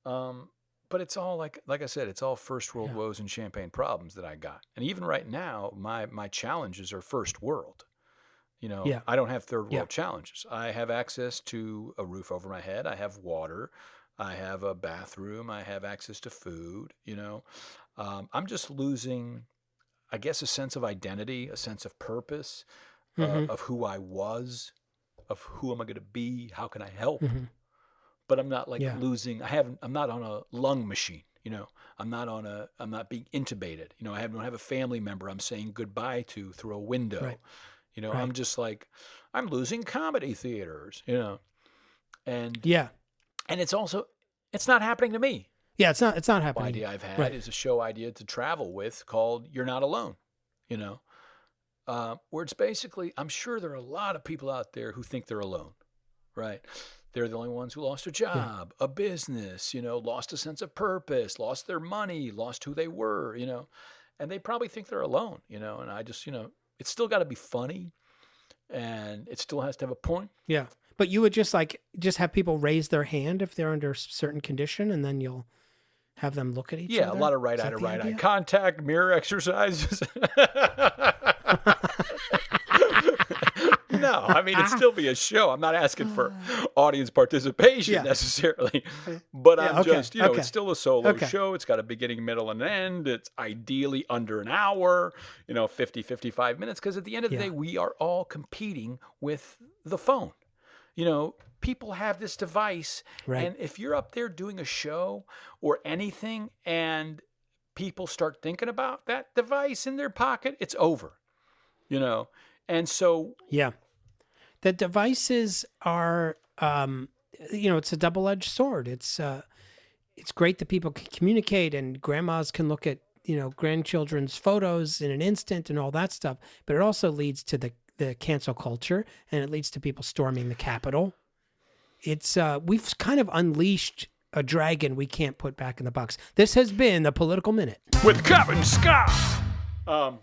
Um, but it's all like like I said, it's all first world Yeah. woes and champagne problems that I got. And even right now, my my challenges are first world. You know, Yeah. I don't have third world Yeah. challenges. I have access to a roof over my head. I have water. I have a bathroom. I have access to food. You know, um, I'm just losing, I guess, a sense of identity, a sense of purpose, Mhm. uh, of who I was, of who am I going to be? How can I help? Mhm. But I'm not like Yeah. losing. I haven't. I'm not on a lung machine. You know, I'm not on a. I'm not being intubated. You know, I have, don't have a family member I'm saying goodbye to through a window. Right. You know, Right. I'm just like, I'm losing comedy theaters. You know, and Yeah. and it's also it's not happening to me. Yeah. It's not. It's not happening. idea I've had Right. is a show idea to travel with called "You're Not Alone." You know, uh, where it's basically I'm sure there are a lot of people out there who think they're alone, right? They're the only ones who lost a job, a business, you know, lost a sense of purpose, lost their money, lost who they were, you know, and they probably think they're alone, you know. And I just, you know, it's still got to be funny, and it still has to have a point. Yeah. But you would just like just have people raise their hand if they're under a certain condition, and then you'll have them look at each Yeah, other. Yeah, a lot of right eye to right eye contact, mirror exercises. <laughs> no, I mean it'd still be a show. I'm not asking for ah. audience participation Yeah. necessarily, uh, but Yeah, I'm okay, just you know okay. it's still a solo Okay. show. It's got a beginning, middle, and end. It's ideally under an hour, you know, 50, 55 minutes. Because at the end of the Yeah. day, we are all competing with the phone. You know, people have this device, Right. and if you're up there doing a show or anything, and people start thinking about that device in their pocket, it's over. You know, and so Yeah. The devices are, um, you know, it's a double edged sword. It's, uh, it's great that people can communicate and grandmas can look at, you know, grandchildren's photos in an instant and all that stuff. But it also leads to the, the cancel culture and it leads to people storming the Capitol. It's, uh, we've kind of unleashed a dragon we can't put back in the box. This has been the political minute. with Kevin Scott. Um,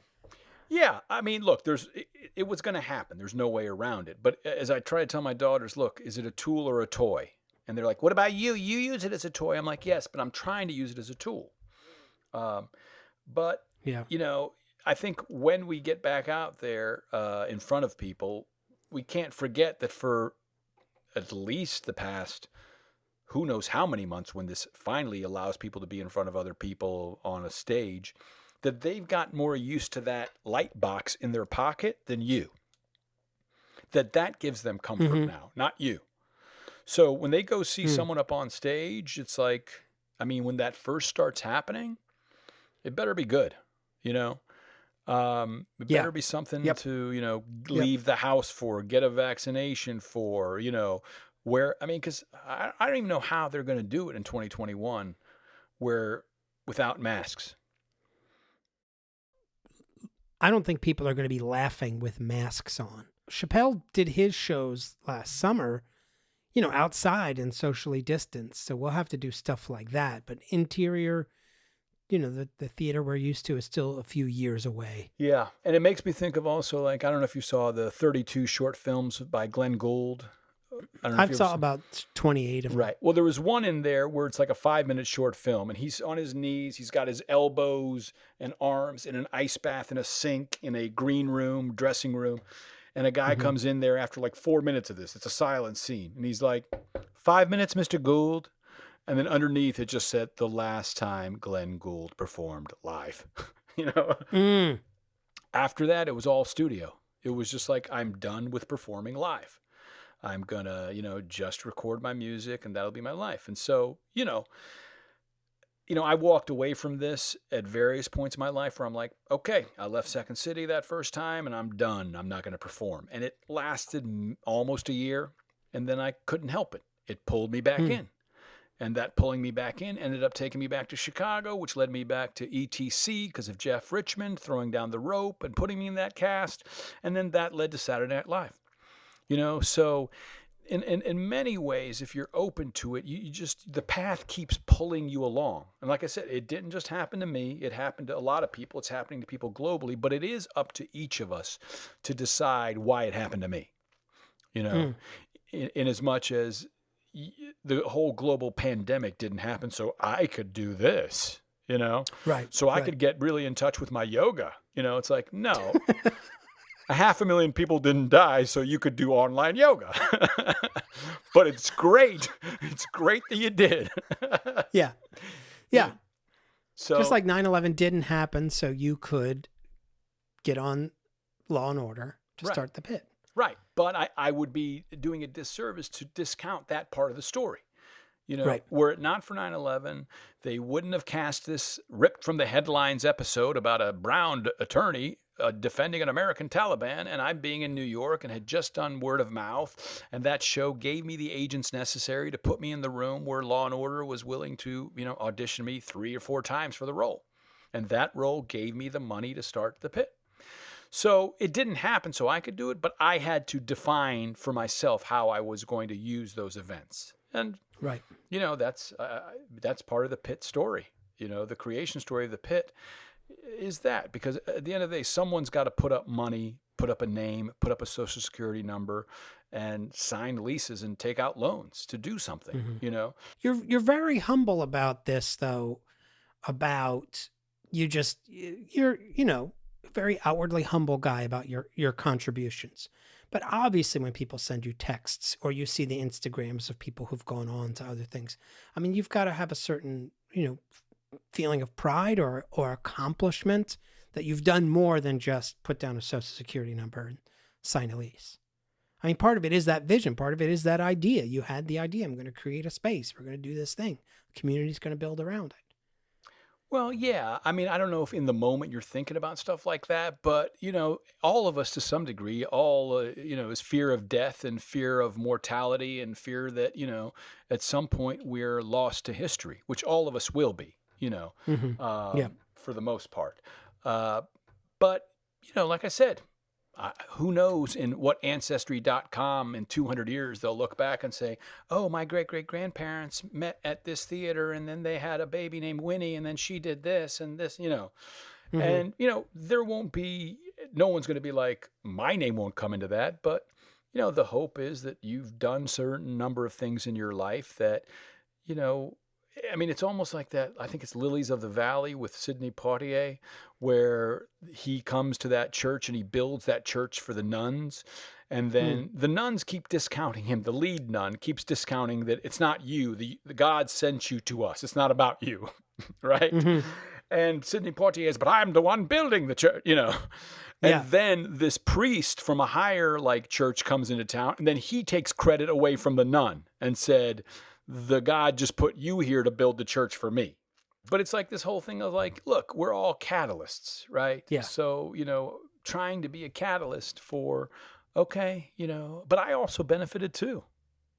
yeah, I mean, look, there's it, it was going to happen. There's no way around it. But as I try to tell my daughters, look, is it a tool or a toy? And they're like, "What about you? You use it as a toy?" I'm like, "Yes, but I'm trying to use it as a tool." Um, but Yeah. you know, I think when we get back out there uh, in front of people, we can't forget that for at least the past who knows how many months when this finally allows people to be in front of other people on a stage, that they've got more used to that light box in their pocket than you. That that gives them comfort Mhm. now, not you. So when they go see Hmm. someone up on stage, it's like, I mean, when that first starts happening, it better be good, you know. Um, it Yeah. better be something Yep. to you know leave the house for, get a vaccination for, you know, where I mean, because I, I don't even know how they're going to do it in 2021, where without masks. I don't think people are going to be laughing with masks on. Chappelle did his shows last summer, you know, outside and socially distanced. So we'll have to do stuff like that. But interior, you know, the, the theater we're used to is still a few years away. Yeah, and it makes me think of also like I don't know if you saw the 32 short films by Glenn Gould. I don't know I saw about 28 of them. Right. Well, there was one in there where it's like a five minute short film, and he's on his knees. He's got his elbows and arms in an ice bath in a sink in a green room, dressing room. And a guy Mhm. comes in there after like four minutes of this. It's a silent scene. And he's like, Five minutes, Mr. Gould. And then underneath it just said, The last time Glenn Gould performed live. <laughs> you know? Mm, After that, it was all studio. It was just like, I'm done with performing live. I'm gonna, you know, just record my music and that'll be my life. And so, you know, you know, I walked away from this at various points in my life where I'm like, okay, I left Second City that first time and I'm done. I'm not going to perform. And it lasted almost a year and then I couldn't help it. It pulled me back Hmm. in. And that pulling me back in ended up taking me back to Chicago, which led me back to ETC because of Jeff Richmond throwing down the rope and putting me in that cast. And then that led to Saturday Night Live. You know, so in, in, in many ways, if you're open to it, you, you just, the path keeps pulling you along. And like I said, it didn't just happen to me, it happened to a lot of people. It's happening to people globally, but it is up to each of us to decide why it happened to me. You know, Mm. in, in as much as the whole global pandemic didn't happen, so I could do this, you know? right. So I right. could get really in touch with my yoga. You know, it's like, no. <laughs> a half a million people didn't die, so you could do online yoga. <laughs> but it's great. <laughs> It's great that you did. Yeah. Yeah. so Just like 9 11 didn't happen, so you could get on Law and Order to Right. start the pit. Right. But I, I would be doing a disservice to discount that part of the story. You know, Right. were it not for 9 11, they wouldn't have cast this ripped from the headlines episode about a brown attorney uh, defending an American Taliban. And I'm being in New York and had just done word of mouth. And that show gave me the agents necessary to put me in the room where Law and Order was willing to, you know, audition me three or four times for the role. And that role gave me the money to start the pit. So it didn't happen so I could do it, but I had to define for myself how I was going to use those events. And Right. you know that's uh, that's part of the pit story. You know, the creation story of the pit is that because at the end of the day, someone's got to put up money, put up a name, put up a social security number, and sign leases and take out loans to do something. Mhm. You know, You're you're very humble about this though about you just you're you know very outwardly humble guy about your your contributions. But obviously when people send you texts or you see the Instagrams of people who've gone on to other things, I mean you've got to have a certain, you know, feeling of pride or or accomplishment that you've done more than just put down a social security number and sign a lease. I mean, part of it is that vision. Part of it is that idea. You had the idea. I'm going to create a space. We're going to do this thing. The community's going to build around it. Well, yeah. I mean, I don't know if in the moment you're thinking about stuff like that, but you know, all of us to some degree, all uh, you know, is fear of death and fear of mortality and fear that you know, at some point we're lost to history, which all of us will be. You know, Mm-hmm. um, Yeah. for the most part. Uh, but you know, like I said, Who knows in what ancestry.com in 200 years they'll look back and say, "Oh, my great great grandparents met at this theater, and then they had a baby named Winnie, and then she did this and this," you know. Mhm. And you know, there won't be no one's going to be like my name won't come into that, but you know, the hope is that you've done certain number of things in your life that you know, I mean, it's almost like that. I think it's Lilies of the Valley with Sidney Poitier, where he comes to that church and he builds that church for the nuns. And then the nuns keep discounting him. The lead nun keeps discounting that it's not you. The, the God sent you to us. It's not about you, <laughs> right? Mhm. And Sidney Poitier is, but I'm the one building the church, you know. And Yeah. then this priest from a higher like church comes into town, and then he takes credit away from the nun and said, "The God just put you here to build the church for me." but it's like this whole thing of like, look, we're all catalysts, right? Yeah. So, you know, trying to be a catalyst for, okay, you know, but I also benefited too.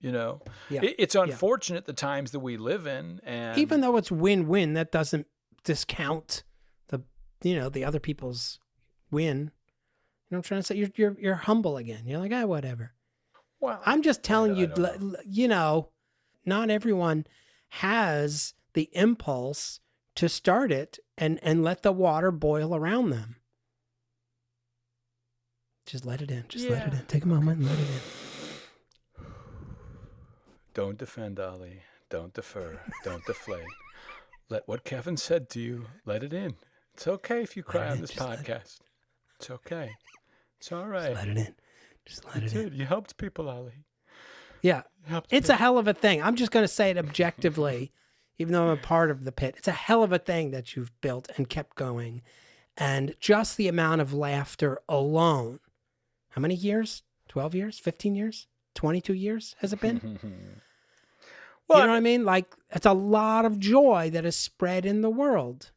You know, Yeah. It- it's unfortunate the times that we live in, and Even though it's win-win, that doesn't discount the you know the other people's win. You know what I'm trying to say? You're you're you're humble again. You're like, ah, whatever. well, I'm just telling you, l- you know, not everyone has the impulse to start it and and let the water boil around them. Just let it in. Just let it in. Take a moment and let it in. Don't defend Ali. Don't defer. Don't deflate. Let what Kevin said to you, let it in. It's okay if you cry on in, this just let it- podcast. It's okay. It's all right. Just let it in. Just let You it in. did. You helped people, Ali. Yeah. It's a hell of a thing. I'm just going to say it objectively, even though I'm a part of the pit. It's a hell of a thing that you've built and kept going. And just the amount of laughter alone. How many years? 12 years? 15 years? 22 years has it been? <laughs> well, you know what I mean? Like, it's a lot of joy that is spread in the world.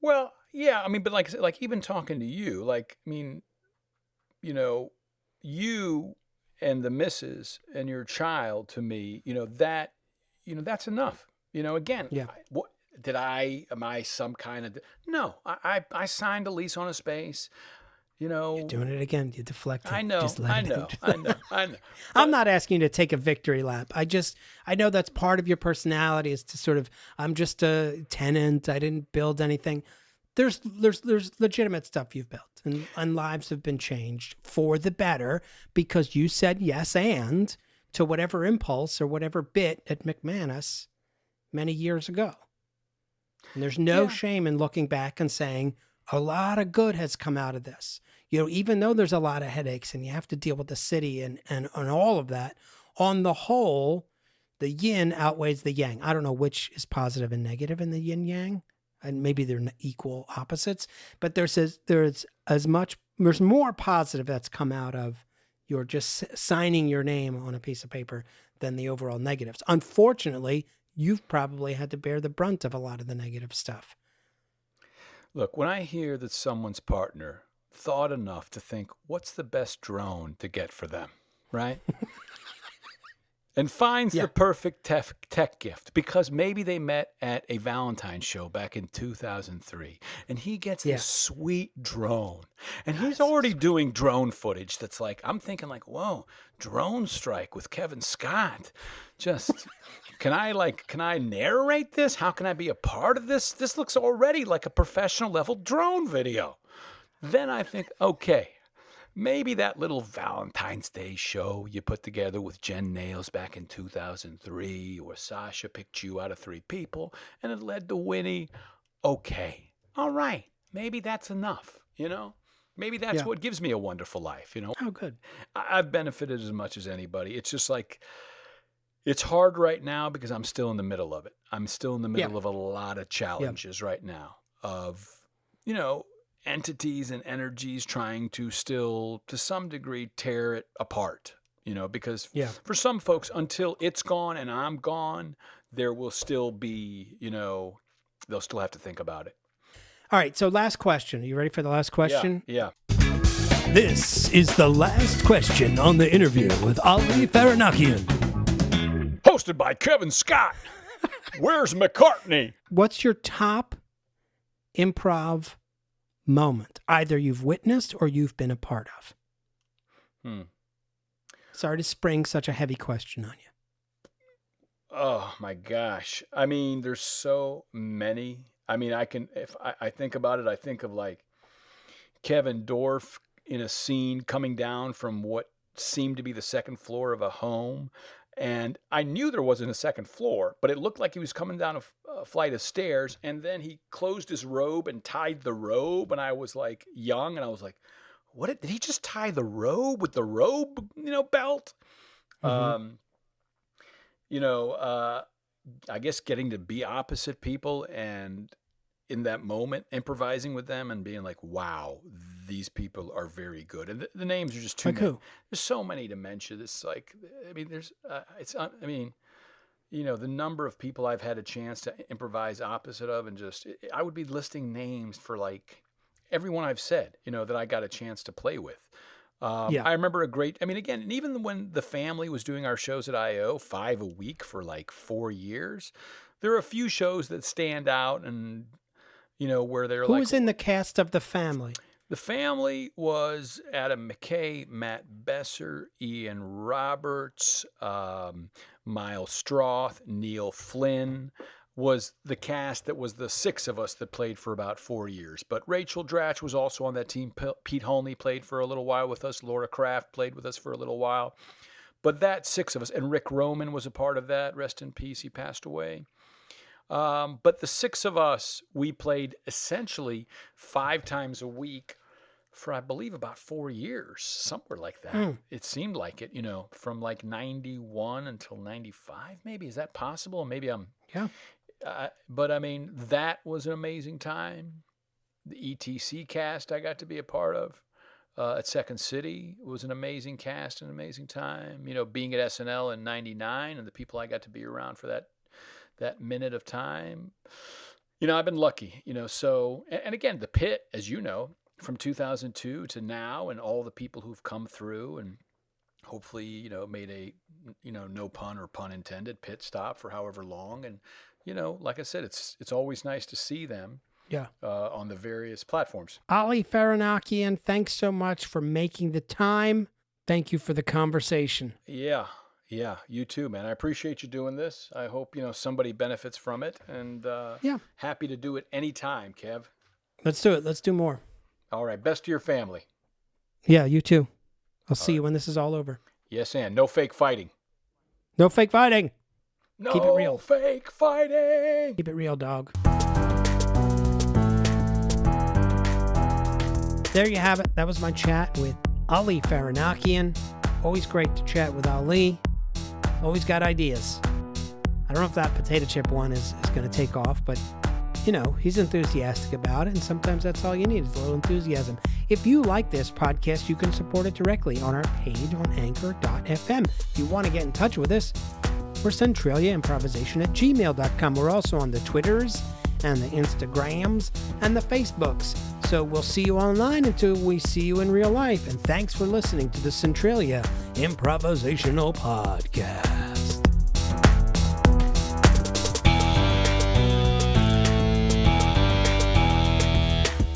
Well, yeah, I mean, but like, like even talking to you, like, I mean, you know, you and the missus and your child to me, you know, that, you know, that's enough. You know, again, Yeah. I- what did I? Am I some kind of? No, I, I, I signed a lease on a space. You know, you're Doing it again, you deflect. I know, Just let I know, I <laughs> know, I know. I'm not asking you to take a victory lap. I just I know that's part of your personality is to sort of I'm just a tenant. I didn't build anything. There's there's there's legitimate stuff you've built and, and lives have been changed for the better because you said yes and to whatever impulse or whatever bit at McManus many years ago. And there's no Yeah. shame in looking back and saying a lot of good has come out of this. You know, even though there's a lot of headaches and you have to deal with the city and, and, and all of that, on the whole, the yin outweighs the yang. I don't know which is positive and negative in the yin yang, and maybe they're equal opposites, but there's as, there's as much, there's more positive that's come out of your just signing your name on a piece of paper than the overall negatives. Unfortunately, you've probably had to bear the brunt of a lot of the negative stuff. Look, when I hear that someone's partner thought enough to think, what's the best drone to get for them, right? <laughs> and finds Yeah. the perfect tech, tech gift because maybe they met at a Valentine's show back in 2003 and he gets Yeah. this sweet drone and he's already doing drone footage that's like, I'm thinking like, whoa, drone strike with Kevin Scott. Just, <laughs> can I like, can I narrate this? How can I be a part of this? This looks already like a professional level drone video. Then I think, okay, maybe that little Valentine's Day show you put together with Jen Nails back in 2003, or Sasha picked you out of three people and it led to Winnie. Okay, all right, maybe that's enough, you know? Maybe that's Yeah. what gives me a wonderful life, you know? Oh, good. I- I've benefited as much as anybody. It's just like, it's hard right now because I'm still in the middle of it. I'm still in the Yeah. middle of a lot of challenges right now of, you know, entities and energies trying to still, to some degree, tear it apart. You know, because Yeah. for some folks, until it's gone and I'm gone, there will still be, you know, they'll still have to think about it. All right. So, last question. Are you ready for the last question? Yeah. This is the last question on the interview with Ali Farahnakian. Hosted by Kevin Scott. <laughs> Where's McCartney? What's your top improv moment, either you've witnessed or you've been a part of? Hmm. Sorry to spring such a heavy question on you. Oh my gosh. I mean, there's so many. I mean, I can, if I, I think about it, I think of like Kevin Dorff in a scene coming down from what seemed to be the second floor of a home. And I knew there wasn't a second floor, but it looked like he was coming down a, f- a flight of stairs. And then he closed his robe and tied the robe. And I was like young and I was like, what did, did he just tie the robe with the robe, you know, belt? Mhm. Um, you know, uh, I guess getting to be opposite people and in that moment improvising with them and being like, wow, these people are very good. And the, the names are just too Like many. who? There's so many to mention. It's like, I mean, there's, uh, it's, un- I mean, you know, the number of people I've had a chance to improvise opposite of, and just I would be listing names for like everyone I've said, you know, that I got a chance to play with. Um, Yeah. I remember a great. I mean, again, and even when the family was doing our shows at IO, five a week for like four years, there are a few shows that stand out, and you know where they're Who like was in the cast of the family? The family was Adam McKay, Matt Besser, Ian Roberts, um, Miles Stroth, Neil Flynn was the cast that was the six of us that played for about four years. But Rachel Dratch was also on that team. P- Pete Holney played for a little while with us. Laura Krafft played with us for a little while. But that six of us, and Rick Roman was a part of that. Rest in peace. He passed away. Um, but the six of us, we played essentially five times a week for, I believe, about four years, somewhere like that. It seemed like it, you know, from like 91 until 95, maybe. Is that possible? Maybe I'm, Yeah. uh, but I mean, that was an amazing time. The ETC cast I got to be a part of uh, at Second City was an amazing cast, an amazing time. You know, being at SNL in '99 and the people I got to be around for that that minute of time. You know, I've been lucky. You know, so and, and again, the pit, as you know, from 2002 to now, and all the people who've come through and hopefully you know made a you know no pun or pun intended pit stop for however long and you know like i said it's it's always nice to see them Yeah. uh, on the various platforms Ali Farahnakian, thanks so much for making the time. Thank you for the conversation. yeah yeah you too man i appreciate you doing this i hope you know somebody benefits from it and uh Yeah. happy to do it anytime kev Let's do it. Let's do more. all right best to your family Yeah, you too. I'll see you when this is all over. yes and no fake fighting No fake fighting. no Keep it real. fake fighting Keep it real, dog. There you have it. That was my chat with Ali Farahnakian. Always great to chat with Ali. Always got ideas. I don't know if that potato chip one is, is going to take off, but you know, he's enthusiastic about it, and sometimes that's all you need is a little enthusiasm. If you like this podcast, you can support it directly on our page on anchor.fm. If you want to get in touch with us, we're Centralia Improvisation at gmail.com. We're also on the Twitters and the Instagrams and the Facebooks. So we'll see you online until we see you in real life. And thanks for listening to the Centralia Improvisational Podcast.